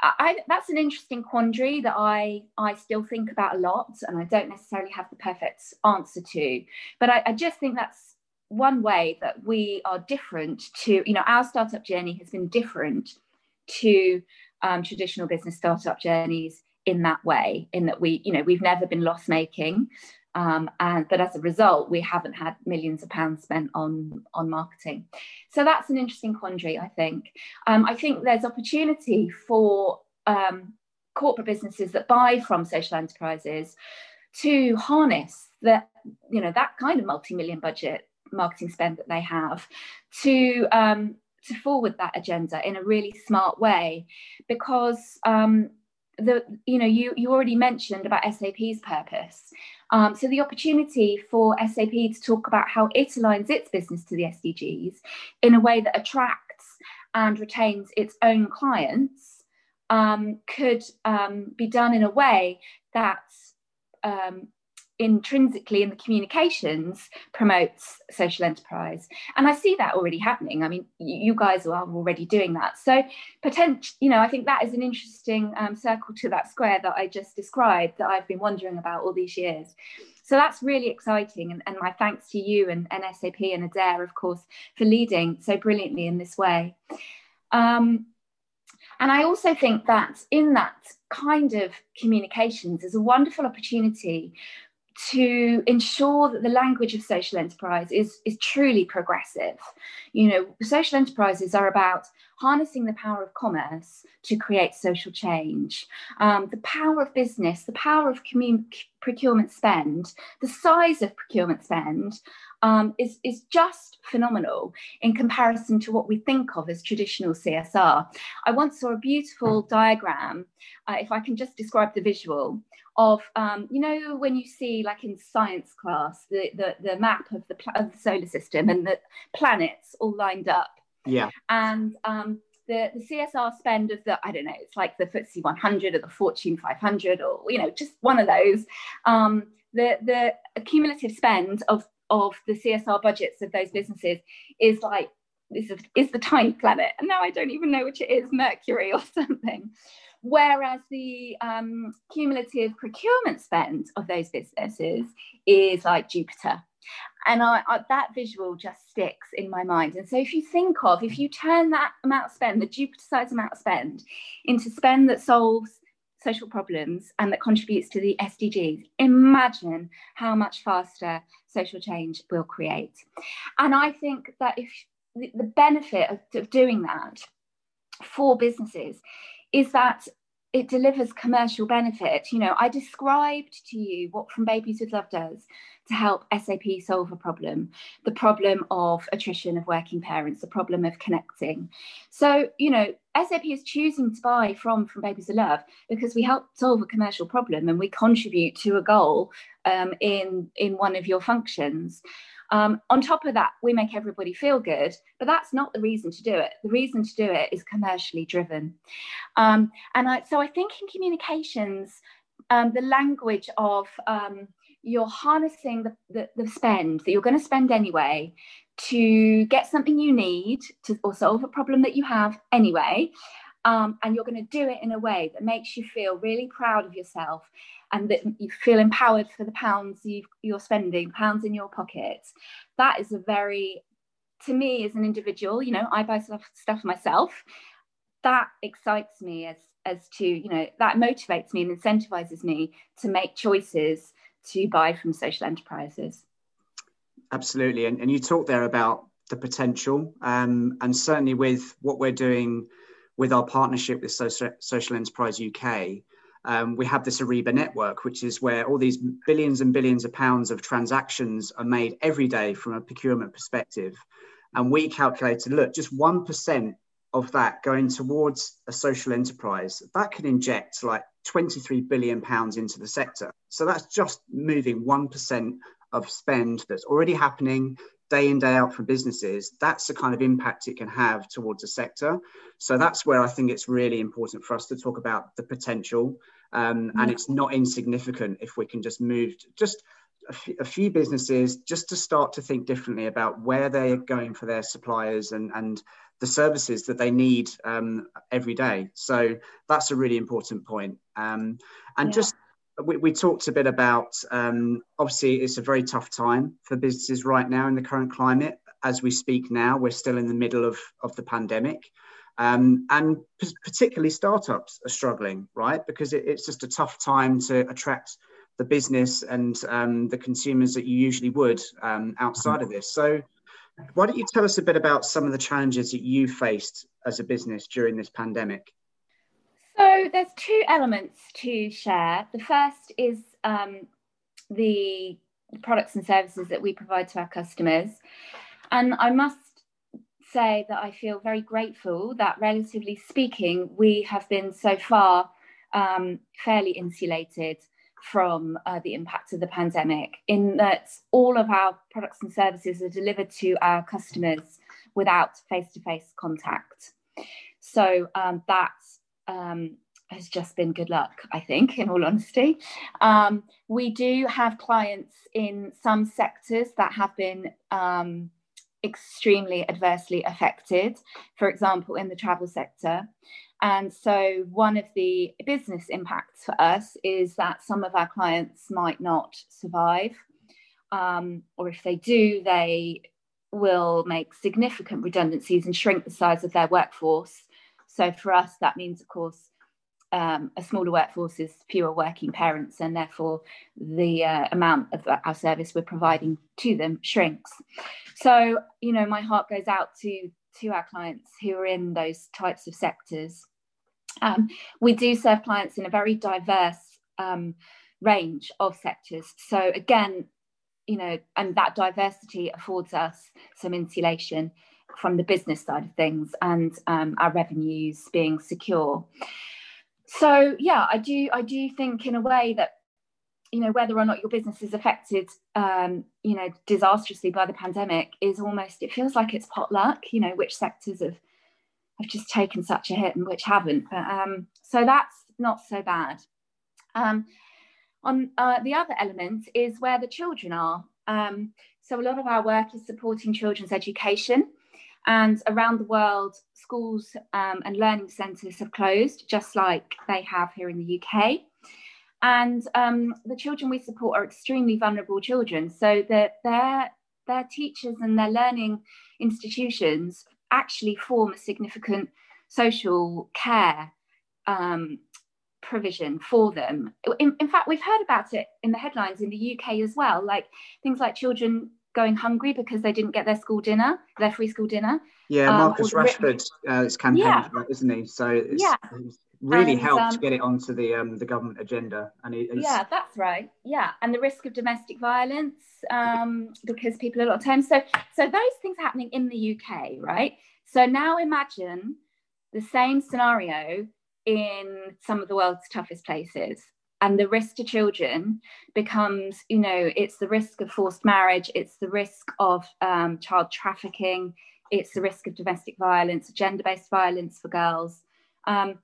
I, that's an interesting quandary that I, I still think about a lot, and I don't necessarily have the perfect answer to. But I, I just think that's one way that we are different to, you know, our startup journey has been different to um, traditional business startup journeys in that way in that we you know we've never been loss making um, and but as a result we haven't had millions of pounds spent on on marketing. So that's an interesting quandary i think. Um, i think there's opportunity for um, corporate businesses that buy from social enterprises to harness that you know that kind of multi-million budget marketing spend that they have to um, to forward that agenda in a really smart way because um, the you know you you already mentioned about SAP's purpose. Um, so the opportunity for SAP to talk about how it aligns its business to the SDGs in a way that attracts and retains its own clients um, could um, be done in a way that um, intrinsically in the communications promotes social enterprise. And i see that already happening. I mean you guys are already doing that. So potential you know i think that is an interesting um, circle to that square that i just described that i've been wondering about all these years. So that's really exciting. And, and my thanks to you and, and sap and adaire of course for leading so brilliantly in this way. Um, and I also think that in that kind of communications is a wonderful opportunity to ensure that the language of social enterprise is, is truly progressive. You know, social enterprises are about harnessing the power of commerce to create social change, um, the power of business, the power of commun- procurement spend, the size of procurement spend um, is, is just phenomenal in comparison to what we think of as traditional CSR. I once saw a beautiful diagram, uh, if I can just describe the visual, of, um, you know, when you see, like in science class, the, the, the map of the, of the solar system and the planets all lined up. Yeah. And um, the, the CSR spend of the, I don't know, it's like the FTSE 100 or the Fortune 500 or, you know, just one of those. Um, the, the cumulative spend of of the CSR budgets of those businesses is like this is, is the tiny planet, and now I don't even know which it is, Mercury or something. Whereas the um, cumulative procurement spend of those businesses is like Jupiter. And I, I, that visual just sticks in my mind. And so, if you think of, if you turn that amount of spend, the Jupiter size amount of spend, into spend that solves social problems and that contributes to the SDGs, imagine how much faster social change will create. And I think that if the benefit of, of doing that for businesses is that it delivers commercial benefit. You know, I described to you what From Babies with Love does to help SAP solve a problem the problem of attrition of working parents, the problem of connecting. So, you know, SAP is choosing to buy from From Babies of Love because we help solve a commercial problem and we contribute to a goal um, in, in one of your functions. Um, on top of that, we make everybody feel good, but that's not the reason to do it. The reason to do it is commercially driven. Um, and I, so I think in communications, um, the language of um, you're harnessing the, the, the spend that you're going to spend anyway to get something you need to or solve a problem that you have anyway. Um, and you're going to do it in a way that makes you feel really proud of yourself and that you feel empowered for the pounds you are spending, pounds in your pocket. That is a very, to me as an individual, you know, I buy stuff, stuff myself. That excites me as as to, you know, that motivates me and incentivizes me to make choices to buy from social enterprises. Absolutely. And, and you talked there about the potential. Um, and certainly with what we're doing with our partnership with Social, Enterprise UK, um, we have this Ariba network, which is where all these billions and billions of pounds of transactions are made every day from a procurement perspective. And we calculated, look, just 1% of that going towards a social enterprise, that can inject like 23 billion pounds into the sector. So that's just moving 1% of spend that's already happening day in day out from businesses that's the kind of impact it can have towards a sector so that's where i think it's really important for us to talk about the potential um, and it's not insignificant if we can just move just a, f- a few businesses just to start to think differently about where they're going for their suppliers and and the services that they need um, every day so that's a really important point um, and yeah. just we, we, talked a bit about um, obviously it's a very tough time for businesses right now in the current climate. As we speak now, we're still in the middle of, of the pandemic. Um, and p- particularly startups are struggling, right? Because it, it's just a tough time to attract the business and um, the consumers that you usually would um, outside of this. So, why don't you tell us a bit about some of the challenges that you faced as a business during this pandemic? So there's two elements to share. The first is um, the products and services that we provide to our customers. And I must say that I feel very grateful that, relatively speaking, we have been so far um, fairly insulated from uh, the impact of the pandemic, in that all of our products and services are delivered to our customers without face to face contact. So um, that's um, has just been good luck, I think, in all honesty. Um, we do have clients in some sectors that have been um, extremely adversely affected, for example, in the travel sector. And so, one of the business impacts for us is that some of our clients might not survive, um, or if they do, they will make significant redundancies and shrink the size of their workforce so for us, that means, of course, um, a smaller workforce is fewer working parents, and therefore the uh, amount of our service we're providing to them shrinks. So, you know, my heart goes out to to our clients who are in those types of sectors. Um, we do serve clients in a very diverse um, range of sectors. So again, you know, and that diversity affords us some insulation from the business side of things and um, our revenues being secure. So yeah, I do I do think in a way that you know whether or not your business is affected um, you know disastrously by the pandemic is almost it feels like it's potluck. You know which sectors have have just taken such a hit and which haven't. But um, so that's not so bad. Um, on uh, the other element is where the children are. Um, so a lot of our work is supporting children's education. And around the world, schools um, and learning centres have closed, just like they have here in the UK. And um, the children we support are extremely vulnerable children. So their, their teachers and their learning institutions actually form a significant social care um, provision for them. In, in, fact, we've heard about it in the headlines in the UK as well, like things like children going hungry because they didn't get their school dinner, their free school dinner. Yeah, um, Marcus um, Rashford uh, is campaigning yeah. for it, isn't he? So it's, yeah. Really and, helped um, get it onto the um, the government agenda. And yeah, that's right. Yeah, and the risk of domestic violence um, because people a lot of times. So so those things happening in the UK, right? So now imagine the same scenario in some of the world's toughest places and the risk to children becomes you know it's the risk of forced marriage it's the risk of um, child trafficking it's the risk of domestic violence gender-based violence for girls um,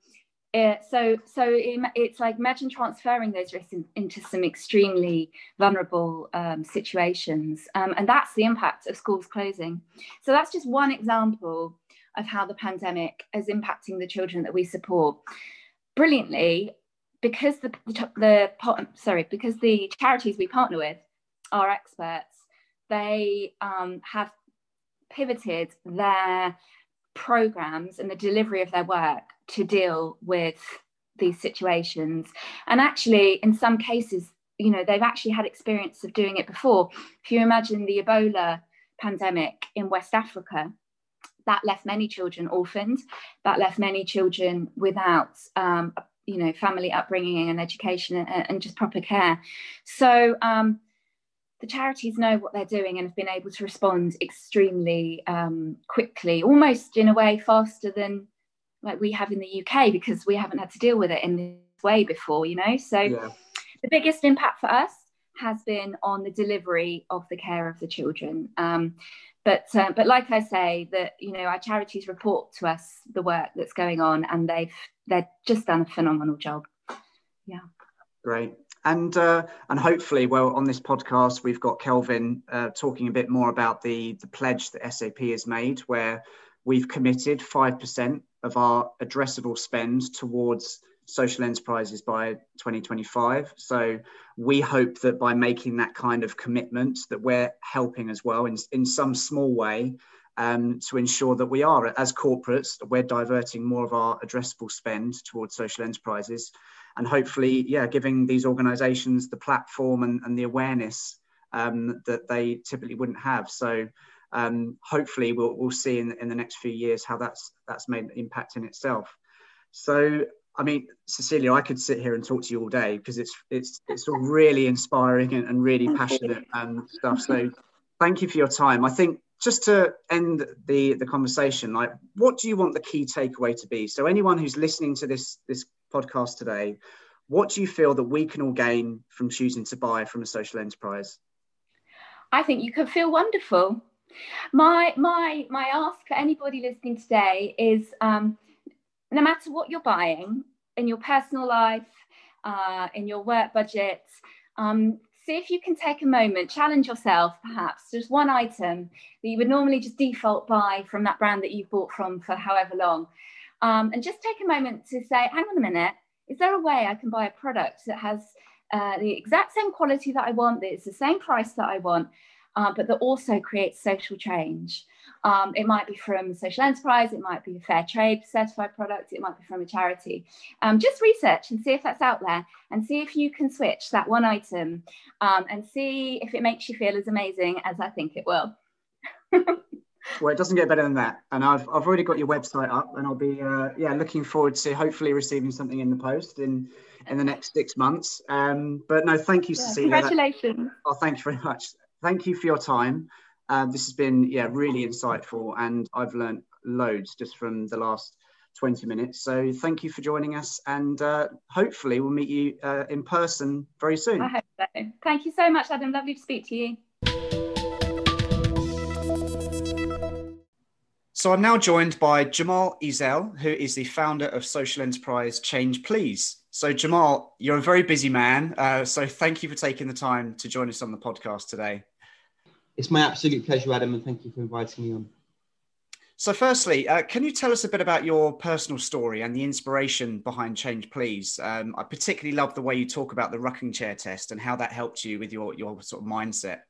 it, so so it's like imagine transferring those risks in, into some extremely vulnerable um, situations. Um, and that's the impact of schools closing. So that's just one example of how the pandemic is impacting the children that we support brilliantly because the the, the sorry because the charities we partner with are experts. They um, have pivoted their programs and the delivery of their work to deal with these situations. And actually, in some cases, you know, they've actually had experience of doing it before. If you imagine the Ebola pandemic in West Africa, that left many children orphaned, that left many children without, um, you know, family upbringing and education and, and just proper care. So, um, the charities know what they're doing and have been able to respond extremely um, quickly, almost in a way faster than like we have in the UK because we haven't had to deal with it in this way before, you know. So yeah. the biggest impact for us has been on the delivery of the care of the children. Um, but uh, but like I say, that you know our charities report to us the work that's going on, and they've they've just done a phenomenal job. Yeah. Great. And uh, and hopefully, well, on this podcast, we've got Kelvin uh, talking a bit more about the the pledge that SAP has made, where we've committed five percent of our addressable spend towards social enterprises by 2025. So we hope that by making that kind of commitment, that we're helping as well in in some small way. Um, to ensure that we are, as corporates, we're diverting more of our addressable spend towards social enterprises and hopefully, yeah, giving these organisations the platform and, and the awareness um, that they typically wouldn't have. So um, hopefully, we'll, we'll see in, in the next few years how that's that's made an impact in itself. So I mean, Cecilia, I could sit here and talk to you all day because it's it's it's all really inspiring and, and really passionate um, stuff. So thank you for your time. I think just to end the the conversation, like what do you want the key takeaway to be? So anyone who's listening to this this podcast today, what do you feel that we can all gain from choosing to buy from a social enterprise? I think you can feel wonderful. My my my ask for anybody listening today is um, no matter what you're buying in your personal life, uh, in your work budget, um, see if you can take a moment, challenge yourself perhaps, just one item that you would normally just default buy from that brand that you've bought from for however long. Um, and just take a moment to say, hang on a minute, is there a way I can buy a product that has uh, the exact same quality that I want, that it's the same price that I want, uh, but that also creates social change? Um, it might be from a social enterprise, it might be a fair trade certified product, it might be from a charity. Um, just research and see if that's out there and see if you can switch that one item um, and see if it makes you feel as amazing as I think it will. well, it doesn't get better than that. And I've, I've already got your website up, and I'll be uh, yeah looking forward to hopefully receiving something in the post in in the next six months. Um, but no, thank you, yeah, Cecilia. Congratulations. That, oh, thank you very much. Thank you for your time. Uh, this has been yeah really insightful, and I've learned loads just from the last 20 minutes. So thank you for joining us, and uh, hopefully we'll meet you uh, in person very soon. I hope so. Thank you so much, Adam. Lovely to speak to you. So I'm now joined by Cemal Ezel, who is the founder of social enterprise Change Please. So Cemal, you're a very busy man. Uh, so thank you for taking the time to join us on the podcast today. It's my absolute pleasure, Adam, and thank you for inviting me on. So, firstly, uh, can you tell us a bit about your personal story and the inspiration behind Change Please? Um, I particularly love the way you talk about the rocking chair test and how that helped you with your, your sort of mindset.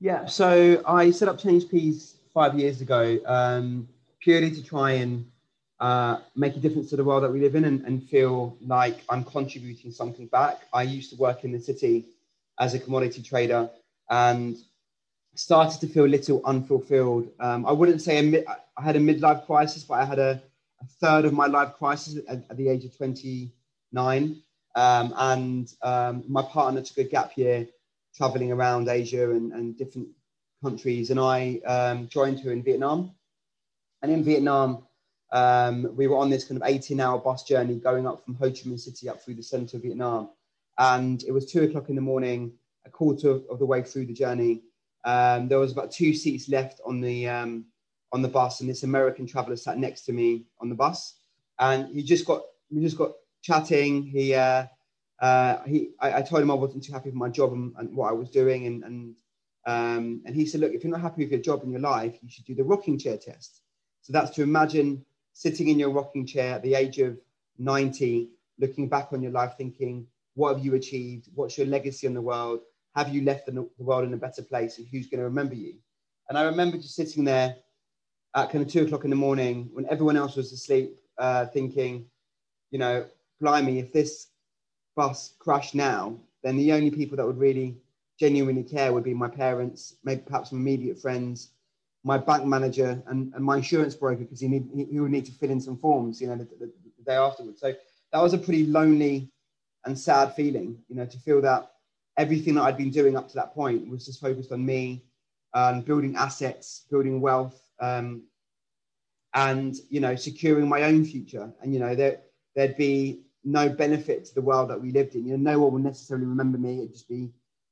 Yeah, so I set up Change Please five years ago, um, purely to try and uh, make a difference to the world that we live in and, and, feel like I'm contributing something back. I used to work in the city as a commodity trader and started to feel a little unfulfilled. Um, I wouldn't say I had a midlife crisis, but I had a, a third of my life crisis at, at the age of 29. Um, and um, my partner took a gap year traveling around Asia and, and different countries, and I um, joined her in Vietnam. And in Vietnam, um, we were on this kind of 18 hour bus journey going up from Ho Chi Minh City up through the center of Vietnam. And it was two o'clock in the morning, a quarter of the way through the journey. Um, there was about two seats left on the, um, on the bus, and this American traveler sat next to me on the bus. and he just got we just got chatting. He uh, uh, he I, I, told him I wasn't too happy with my job and, and what I was doing, and and um, and he said, look, if you're not happy with your job and your life, you should do the rocking chair test. So that's to imagine sitting in your rocking chair at the age of 90, looking back on your life, thinking, what have you achieved? What's your legacy in the world? Have you left the, the world in a better place? And who's going to remember you? And I remember just sitting there at kind of two o'clock in the morning when everyone else was asleep, uh, thinking, you know, blimey, if this bus crashed now, then the only people that would really genuinely care would be my parents, maybe perhaps my immediate friends, my bank manager, and, and my insurance broker because he, need, he would need to fill in some forms, you know, the, the, the day afterwards. So that was a pretty lonely and sad feeling, you know, to feel that everything that I'd been doing up to that point was just focused on me, um, building assets, building wealth, um, and you know, securing my own future. And you know, there there'd be no benefit to the world that we lived in. You know, no one would necessarily remember me. It'd just be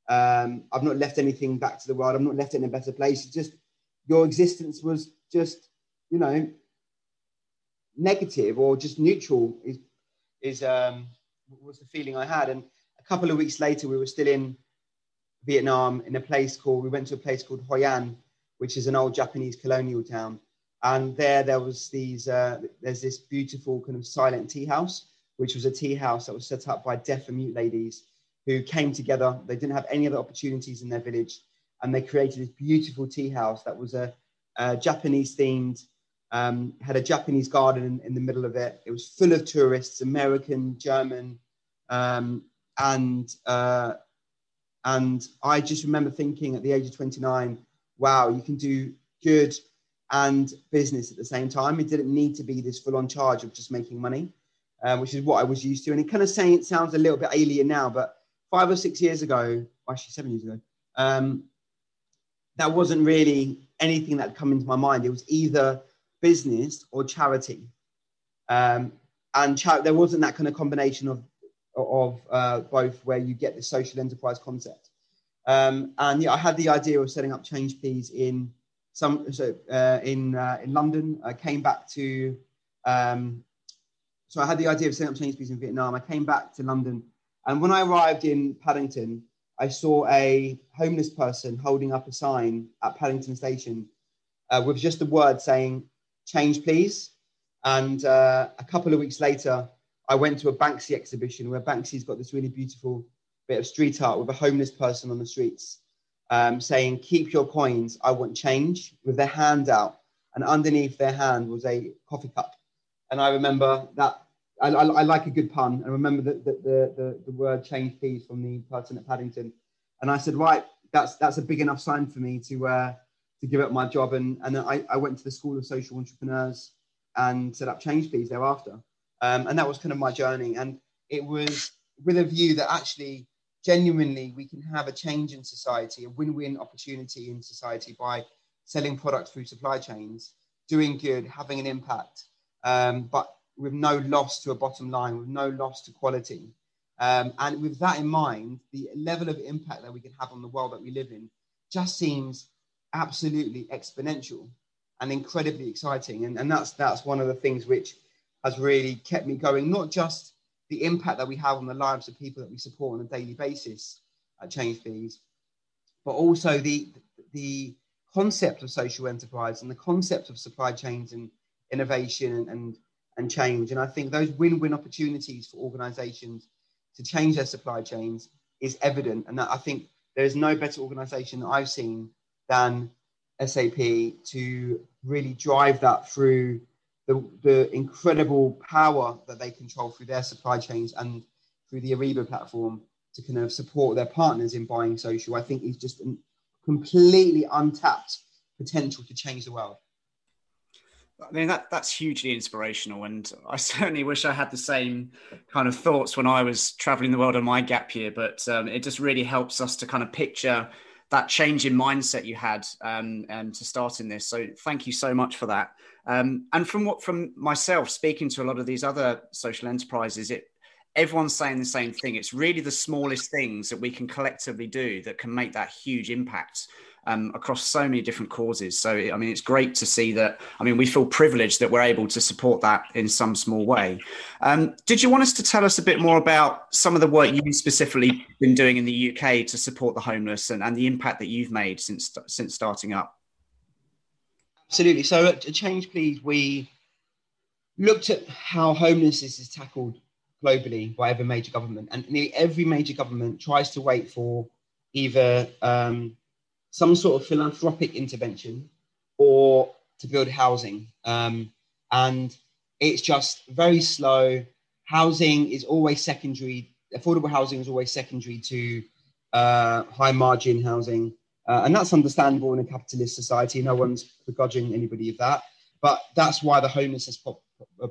um, I've not left anything back to the world. I've not left it in a better place. It's just your existence was just, you know, negative or just neutral is is um, was the feeling I had. And a couple of weeks later, we were still in Vietnam in a place called we went to a place called Hoi An, which is an old Japanese colonial town. And there, there was these. Uh, there's this beautiful kind of silent tea house, which was a tea house that was set up by deaf and mute ladies who came together. They didn't have any other opportunities in their village, and they created this beautiful tea house that was a, a Japanese themed. Um, had a Japanese garden in, in, the middle of it. It was full of tourists, American, German, um, and uh, and I just remember thinking at the age of 29, wow, you can do good and business at the same time. It didn't need to be this full-on charge of just making money, uh, which is what I was used to. And it kind of saying it sounds a little bit alien now, but five or six years ago, actually seven years ago, um, that wasn't really anything that come into my mind. It was either business or charity, um, and there wasn't that kind of combination of of uh, both where you get the social enterprise concept. Um, and yeah, I had the idea of setting up Change Please in some so uh, in uh, in London. I came back to um, so I had the idea of setting up Change Please in Vietnam. I came back to London and when I arrived in Paddington, I saw a homeless person holding up a sign at Paddington Station uh, with just the word saying, change please. And uh, a couple of weeks later, I went to a Banksy exhibition where Banksy's got this really beautiful bit of street art with a homeless person on the streets um, saying, keep your coins, I want change, with their hand out. And underneath their hand was a coffee cup. And I remember that I, I, I, like a good pun. And remember the, the, the, the, word change please from the person at Paddington. And I said, right, that's, that's a big enough sign for me to, uh, to give up my job. And, and I, I went to the School of Social Entrepreneurs and set up Change Please thereafter. Um, and that was kind of my journey. And it was with a view that actually, genuinely, we can have a change in society, a win win opportunity in society by selling products through supply chains, doing good, having an impact. Um, but with no loss to a bottom line, with no loss to quality. Um, and with that in mind, the level of impact that we can have on the world that we live in just seems absolutely exponential and incredibly exciting. And, and that's, that's one of the things which has really kept me going, not just the impact that we have on the lives of people that we support on a daily basis at Change Please, but also the, the concept of social enterprise and the concept of supply chains and innovation and, and and change. And I think those win win opportunities for organizations to change their supply chains is evident. And I think there is no better organization that I've seen than SAP to really drive that through the, the incredible power that they control through their supply chains and through the Ariba platform to kind of support their partners in buying social. I think is just a completely untapped potential to change the world. I mean that that's hugely inspirational, and I certainly wish I had the same kind of thoughts when I was traveling the world on my gap year. But um, it just really helps us to kind of picture that change in mindset you had um, and to start in this. So thank you so much for that. Um, and from what from myself speaking to a lot of these other social enterprises, it everyone's saying the same thing. It's really the smallest things that we can collectively do that can make that huge impact. Um, across so many different causes. So, I mean, it's great to see that. I mean, we feel privileged that we're able to support that in some small way. Um, did you want us to tell us a bit more about some of the work you've specifically been doing in the UK to support the homeless and, and the impact that you've made since since starting up? Absolutely. So, at Change Please, we looked at how homelessness is tackled globally by every major government, and every major government tries to wait for either um, some sort of philanthropic intervention or to build housing. Um, and it's just very slow. Housing is always secondary. Affordable housing is always secondary to uh, high margin housing. Uh, and that's understandable in a capitalist society. No one's begrudging anybody of that. But that's why the homelessness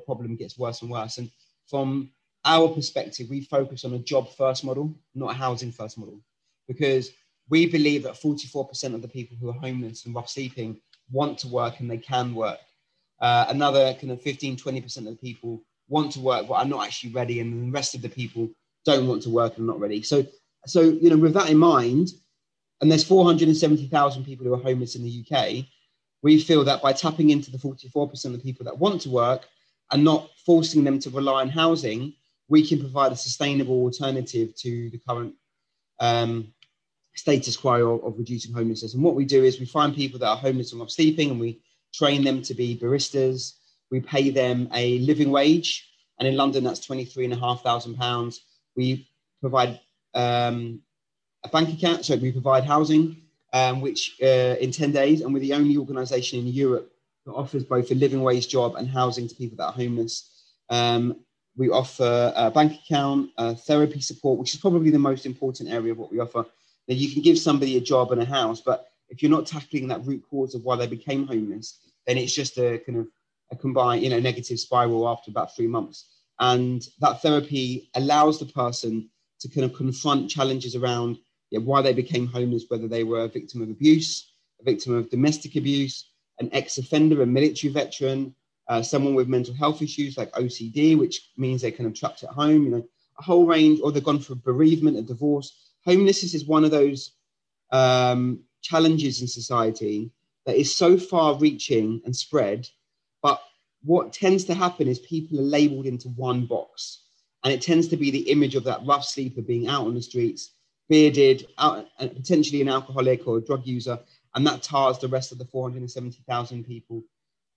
problem gets worse and worse. And from our perspective, we focus on a job first model, not a housing first model, because we believe that 44% of the people who are homeless and rough sleeping want to work and they can work. Uh, another kind of 15, 20% of the people want to work but are not actually ready, and the rest of the people don't want to work and are not ready. So, so you know, with that in mind, and there's 470,000 people who are homeless in the UK, we feel that by tapping into the 44% of the people that want to work and not forcing them to rely on housing, we can provide a sustainable alternative to the current um, status quo of, reducing homelessness. And what we do is we find people that are homeless and off sleeping and we train them to be baristas. We pay them a living wage. And in London, that's £23,500. We provide um, a bank account, so we provide housing, um, which uh, in 10 days, and we're the only organisation in Europe that offers both a living wage job and housing to people that are homeless. Um, we offer a bank account, therapy support, which is probably the most important area of what we offer. That you can give somebody a job and a house, but if you're not tackling that root cause of why they became homeless, then it's just a kind of a combined, you know, negative spiral after about three months. And that therapy allows the person to kind of confront challenges around yeah, why they became homeless, whether they were a victim of abuse, a victim of domestic abuse, an ex-offender, a military veteran, uh, someone with mental health issues like OCD, which means they're kind of trapped at home, you know, a whole range, or they've gone through bereavement, a divorce. Homelessness is one of those um, challenges in society that is so far reaching and spread. But what tends to happen is people are labeled into one box. And it tends to be the image of that rough sleeper being out on the streets, bearded, out, potentially an alcoholic or a drug user. And that tars the rest of the 470,000 people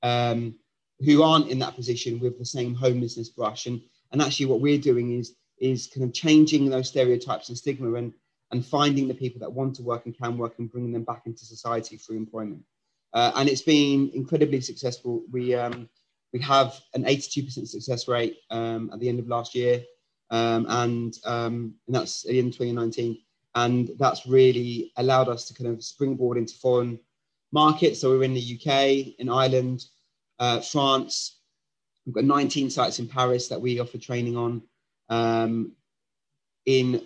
um, who aren't in that position with the same homelessness brush. And, and actually, what we're doing is, is kind of changing those stereotypes and stigma and, and finding the people that want to work and can work and bringing them back into society through employment. Uh, and it's been incredibly successful. We, um, we have an 82% success rate um, at the end of last year, um, and, um, and that's in 2019. And that's really allowed us to kind of springboard into foreign markets. So we're in the UK, in Ireland, uh, France. We've got 19 sites in Paris that we offer training on. Um, in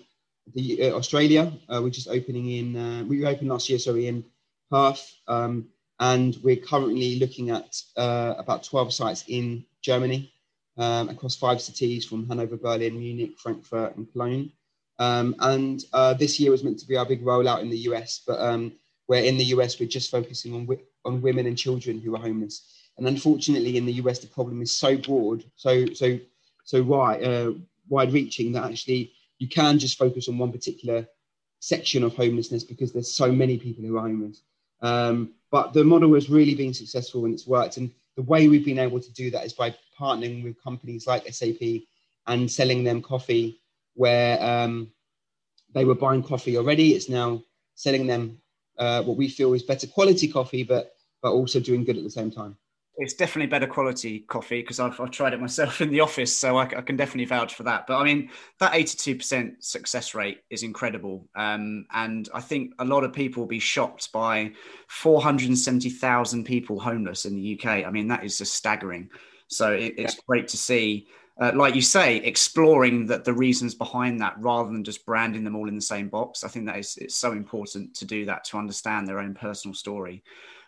the uh, Australia, uh, we're just opening in. Uh, we opened last year, sorry, in Perth, um, and we're currently looking at uh, about 12 sites in Germany um, across five cities from Hanover, Berlin, Munich, Frankfurt, and Cologne. Um, and uh, this year was meant to be our big rollout in the US, but um, where in the US we're just focusing on on women and children who are homeless. And unfortunately, in the US, the problem is so broad, so so so wide, uh, wide-reaching that actually you can just focus on one particular section of homelessness because there's so many people who are homeless. Um, but the model has really been successful and it's worked. And the way we've been able to do that is by partnering with companies like SAP and selling them coffee where um, they were buying coffee already. It's now selling them uh, what we feel is better quality coffee, but but also doing good at the same time it's definitely better quality coffee because I've, I've, tried it myself in the office, so I, I, can definitely vouch for that. But I mean, that 82% success rate is incredible. Um, and I think a lot of people will be shocked by 470,000 people homeless in the UK. I mean, that is just staggering. So it, it's great to see, uh, like you say, exploring that the reasons behind that rather than just branding them all in the same box. I think that is it's so important to do that to understand their own personal story.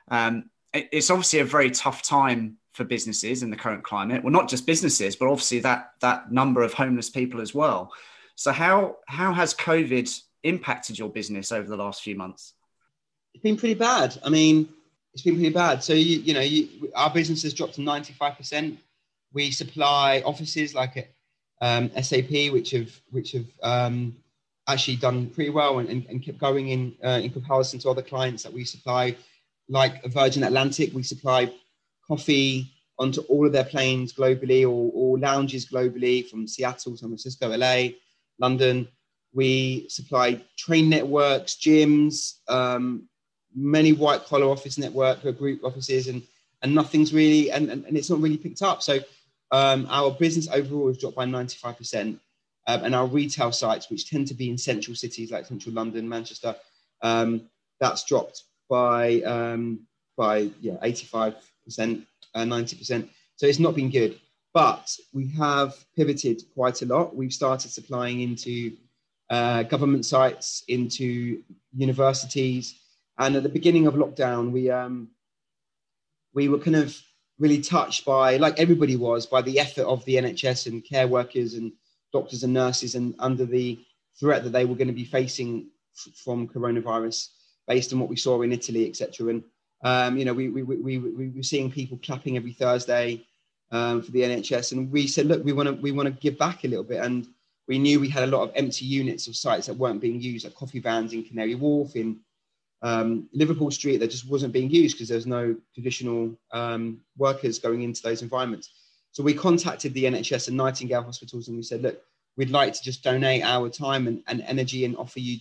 Um, it's obviously a very tough time for businesses in the current climate. Well, not just businesses, but obviously that that number of homeless people as well. So how how has COVID impacted your business over the last few months? it's been pretty bad. I mean, it's been pretty bad. So you you know, you, our business has dropped to ninety five percent. We supply offices like um, SAP, which have which have um, actually done pretty well and, and, and kept going in uh, in comparison to other clients that we supply, like Virgin Atlantic. We supply coffee onto all of their planes globally or, or lounges globally from Seattle, San Francisco, LA, London. We supply train networks, gyms, um, many white collar office network group offices, and and nothing's really and, and, and it's not really picked up. So um, our business overall has dropped by 95%. Um, and our retail sites, which tend to be in central cities like central London, Manchester, um, that's dropped by um, by yeah 85 percent, uh, 90 percent. So it's not been good, but we have pivoted quite a lot. We've started supplying into uh, government sites, into universities, and at the beginning of lockdown, we um, we were kind of really touched by, like everybody was, by the effort of the NHS and care workers and doctors and nurses, and under the threat that they were going to be facing f- from coronavirus, based on what we saw in Italy, etc. And um, you know, we, we, we, we were seeing people clapping every Thursday um, for the NHS, and we said, look, we want to we want to give back a little bit, and we knew we had a lot of empty units of sites that weren't being used, like coffee vans in Canary Wharf, in um, Liverpool Street that just wasn't being used because there's no traditional um, workers going into those environments. So we contacted the NHS and Nightingale hospitals and we said, look, we'd like to just donate our time and, and energy and offer you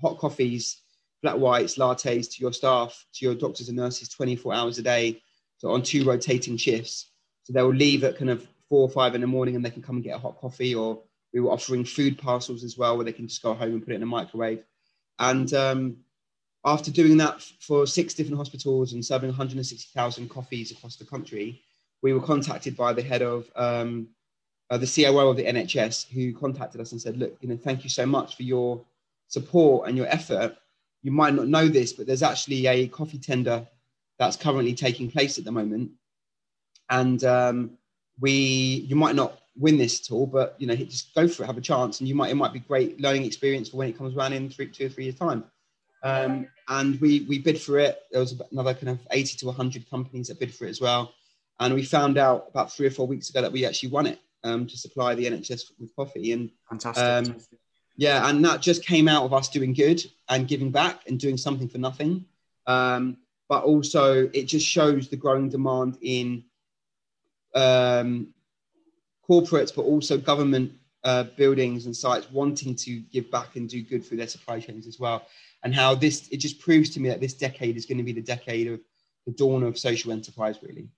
hot coffees, flat whites, lattes to your staff, to your doctors and nurses 24 hours a day, so on two rotating shifts. So they will leave at kind of four or five in the morning and they can come and get a hot coffee or we were offering food parcels as well where they can just go home and put it in a microwave. And um, after doing that for six different hospitals and serving 160,000 coffees across the country, we were contacted by the head of um, uh, the COO of the NHS, who contacted us and said, "Look, you know, thank you so much for your support and your effort. You might not know this, but there's actually a coffee tender that's currently taking place at the moment, and um, we you might not win this at all, but you know, just go for it, have a chance, and you might it might be great learning experience for when it comes around in three, two or three years time." Um, and we, we bid for it. There was another kind of 80 to 100 companies that bid for it as well. And we found out about three or four weeks ago that we actually won it um, to supply the NHS with coffee. And fantastic. Um, yeah, and that just came out of us doing good and giving back and doing something for nothing. Um, but also, it just shows the growing demand in um, corporates, but also government uh, buildings and sites wanting to give back and do good through their supply chains as well and how this it just proves to me that this decade is going to be the decade of the dawn of social enterprise really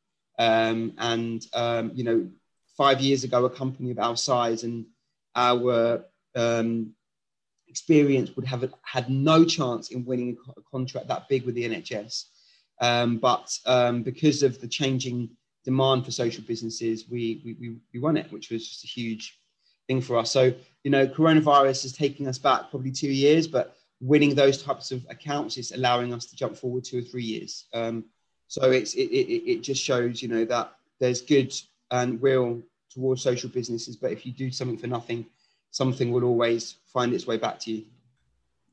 um, and um, you know five years ago a company of our size and our um, experience would have had no chance in winning a contract that big with the nhs um, but um, because of the changing demand for social businesses we, we, we won it which was just a huge thing for us so you know coronavirus is taking us back probably two years but winning those types of accounts is allowing us to jump forward two or three years. Um, so it's it, it, it just shows you know that there's good and will towards social businesses, but if you do something for nothing, something will always find its way back to you.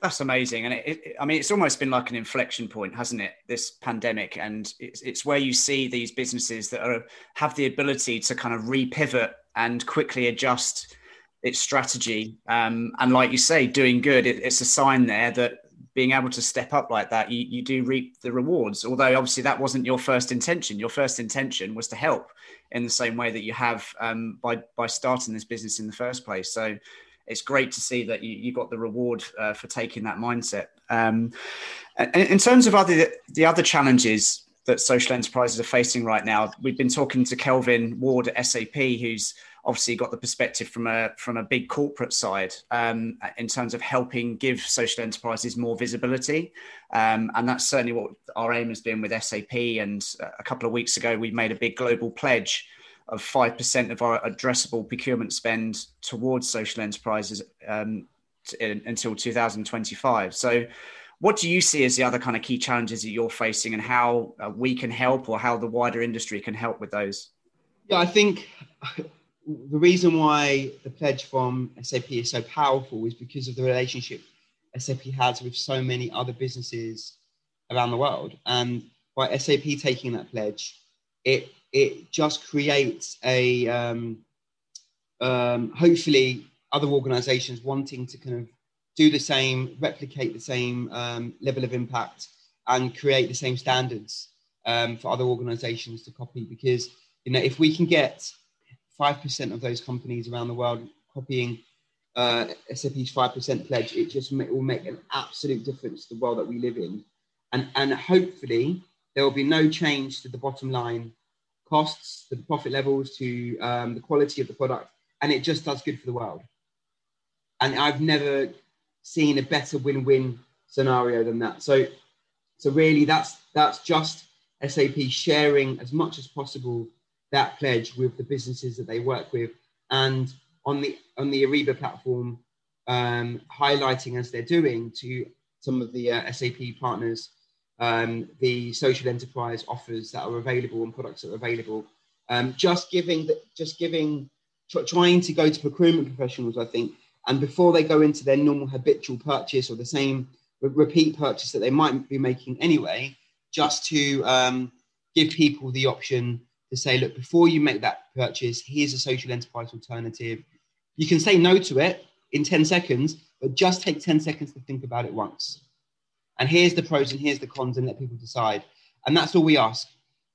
That's amazing, and it, it, I mean, it's almost been like an inflection point, hasn't it? This pandemic, and it's, it's where you see these businesses that are have the ability to kind of repivot and quickly adjust its strategy. Um, and like you say, doing good, it, it's a sign there that being able to step up like that, you, you do reap the rewards. Although obviously that wasn't your first intention. Your first intention was to help in the same way that you have um, by by starting this business in the first place. So it's great to see that you, you got the reward uh, for taking that mindset. Um, in terms of other the other challenges that social enterprises are facing right now, we've been talking to Kelvin Ward at SAP, who's obviously got the perspective from a from a big corporate side um, in terms of helping give social enterprises more visibility, um, and that's certainly what our aim has been with SAP. And a couple of weeks ago, we made a big global pledge of five percent of our addressable procurement spend towards social enterprises um, to, until 2025. So. What do you see as the other kind of key challenges that you're facing, and how uh, we can help, or how the wider industry can help with those? Yeah, I think the reason why the pledge from SAP is so powerful is because of the relationship SAP has with so many other businesses around the world. And by SAP taking that pledge, it it just creates a um, um, hopefully other organizations wanting to kind of do the same, replicate the same um, level of impact, and create the same standards um, for other organizations to copy. Because you know, if we can get five percent of those companies around the world copying uh, SAP's five percent pledge, it just may, will make an absolute difference to the world that we live in, and and hopefully there will be no change to the bottom line costs, to the profit levels, to um, the quality of the product, and it just does good for the world. And I've never seen a better win-win scenario than that. So, so really, that's that's just SAP sharing as much as possible that pledge with the businesses that they work with, and on the on the Ariba platform, um, highlighting as they're doing to some of the uh, SAP partners um, the social enterprise offers that are available and products that are available. Um, just giving, the, just giving, tr- trying to go to procurement professionals, I think, and before they go into their normal habitual purchase or the same re- repeat purchase that they might be making anyway, just to um, give people the option to say, look, before you make that purchase, here's a social enterprise alternative. You can say no to it in 10 seconds, but just take 10 seconds to think about it once. And here's the pros and here's the cons and let people decide. And that's all we ask.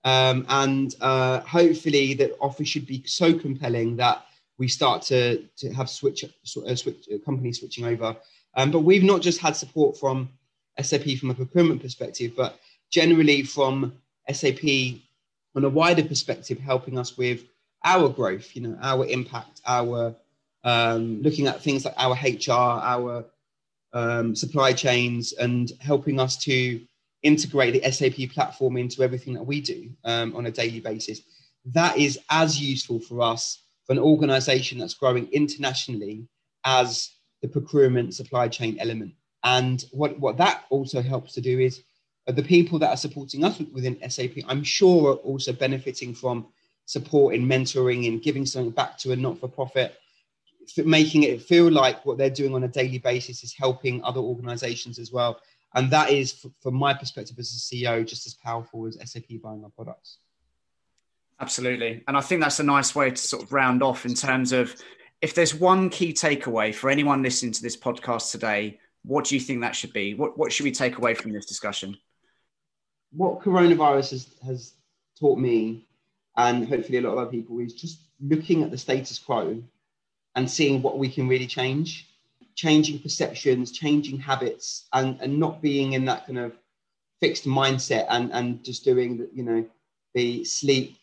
Um, and uh, hopefully that offer should be so compelling that we start to, to have switch, uh, switch uh, companies switching over. Um, but we've not just had support from sap from a procurement perspective but generally from sap on a wider perspective helping us with our growth you know our impact our um, looking at things like our hr our um, supply chains and helping us to integrate the SAP platform into everything that we do um, on a daily basis. That is as useful for us for an organization that's growing internationally as the procurement supply chain element. And what, what that also helps to do is the people that are supporting us within SAP, I'm sure are also benefiting from support in mentoring and giving something back to a not for profit making it feel like what they're doing on a daily basis is helping other organizations as well. And that is, from my perspective as a CEO, just as powerful as SAP buying our products. Absolutely. And I think that's a nice way to sort of round off in terms of if there's one key takeaway for anyone listening to this podcast today, what do you think that should be? What, what should we take away from this discussion? What coronavirus has, has taught me, and hopefully a lot of other people, is just looking at the status quo and seeing what we can really change, changing perceptions, changing habits, and, and not being in that kind of fixed mindset and, and just doing, the, you know, the sleep,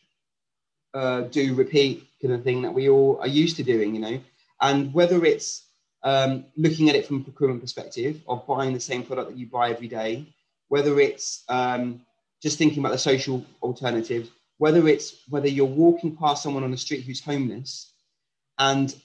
uh, do, repeat kind of thing that we all are used to doing, you know. And whether it's um, looking at it from a procurement perspective of buying the same product that you buy every day, whether it's um, just thinking about the social alternatives, whether it's whether you're walking past someone on the street who's homeless and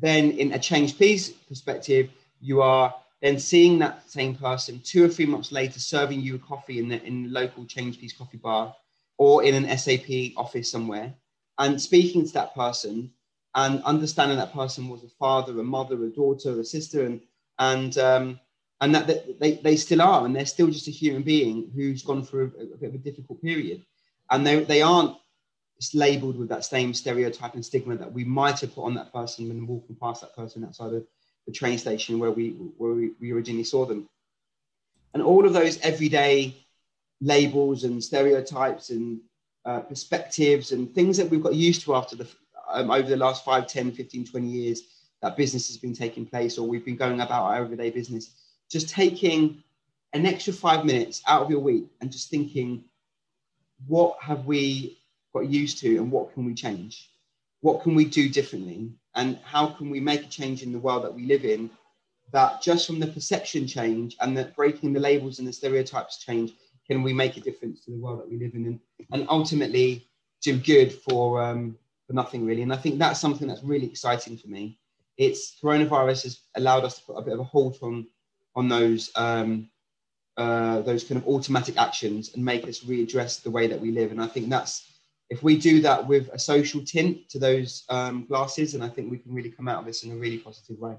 then in a change please perspective, you are then seeing that same person two or three months later serving you a coffee in the, in the local change please coffee bar or in an SAP office somewhere and speaking to that person and understanding that person was a father, a mother, a daughter, a sister, and and um, and that they, they still are, and they're still just a human being who's gone through a, a bit of a difficult period, and they they aren't labeled with that same stereotype and stigma that we might have put on that person when walking past that person outside of the train station where we where we, we originally saw them. And all of those everyday labels and stereotypes and uh, perspectives and things that we've got used to after the um, over the last 5 10 15 20 years that business has been taking place or we've been going about our everyday business just taking an extra five minutes out of your week and just thinking what have we got used to and what can we change? What can we do differently? And how can we make a change in the world that we live in that just from the perception change and that breaking the labels and the stereotypes change, can we make a difference to the world that we live in and, and ultimately do good for, um, for nothing really? And I think that's something that's really exciting for me. It's coronavirus has allowed us to put a bit of a halt on, on those um, uh, those kind of automatic actions and make us readdress the way that we live. And I think that's if we do that with a social tint to those um, glasses, and I think we can really come out of this in a really positive way.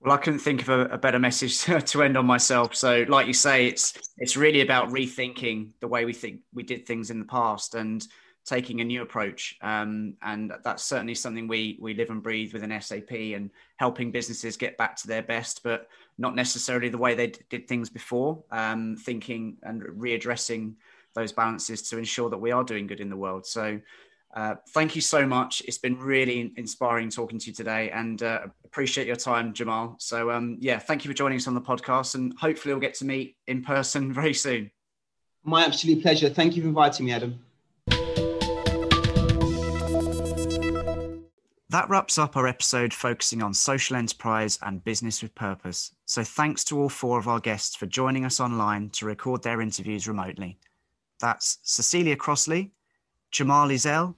Well, I couldn't think of a, a, better message to end on myself. So, like you say, it's it's really about rethinking the way we think we did things in the past and taking a new approach. Um, and that's certainly something we we live and breathe within SAP and helping businesses get back to their best, but not necessarily the way they d- did things before. Um, thinking and readdressing those balances to ensure that we are doing good in the world. So. Uh, thank you so much. It's been really inspiring talking to you today and uh, appreciate your time, Cemal. So, um, yeah, thank you for joining us on the podcast and hopefully we'll get to meet in person very soon. My absolute pleasure. Thank you for inviting me, Adam. That wraps up our episode focusing on social enterprise and business with purpose. So, thanks to all four of our guests for joining us online to record their interviews remotely. That's Cecilia Crossley, Cemal Ezel,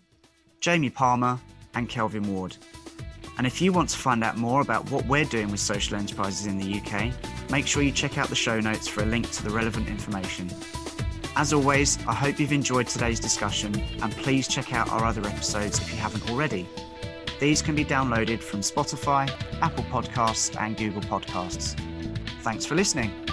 Jamie Palmer, and Kelvin Ward. And if you want to find out more about what we're doing with social enterprises in the UK, make sure you check out the show notes for a link to the relevant information. As always, I hope you've enjoyed today's discussion and please check out our other episodes if you haven't already. These can be downloaded from Spotify, Apple Podcasts, and Google Podcasts. Thanks for listening.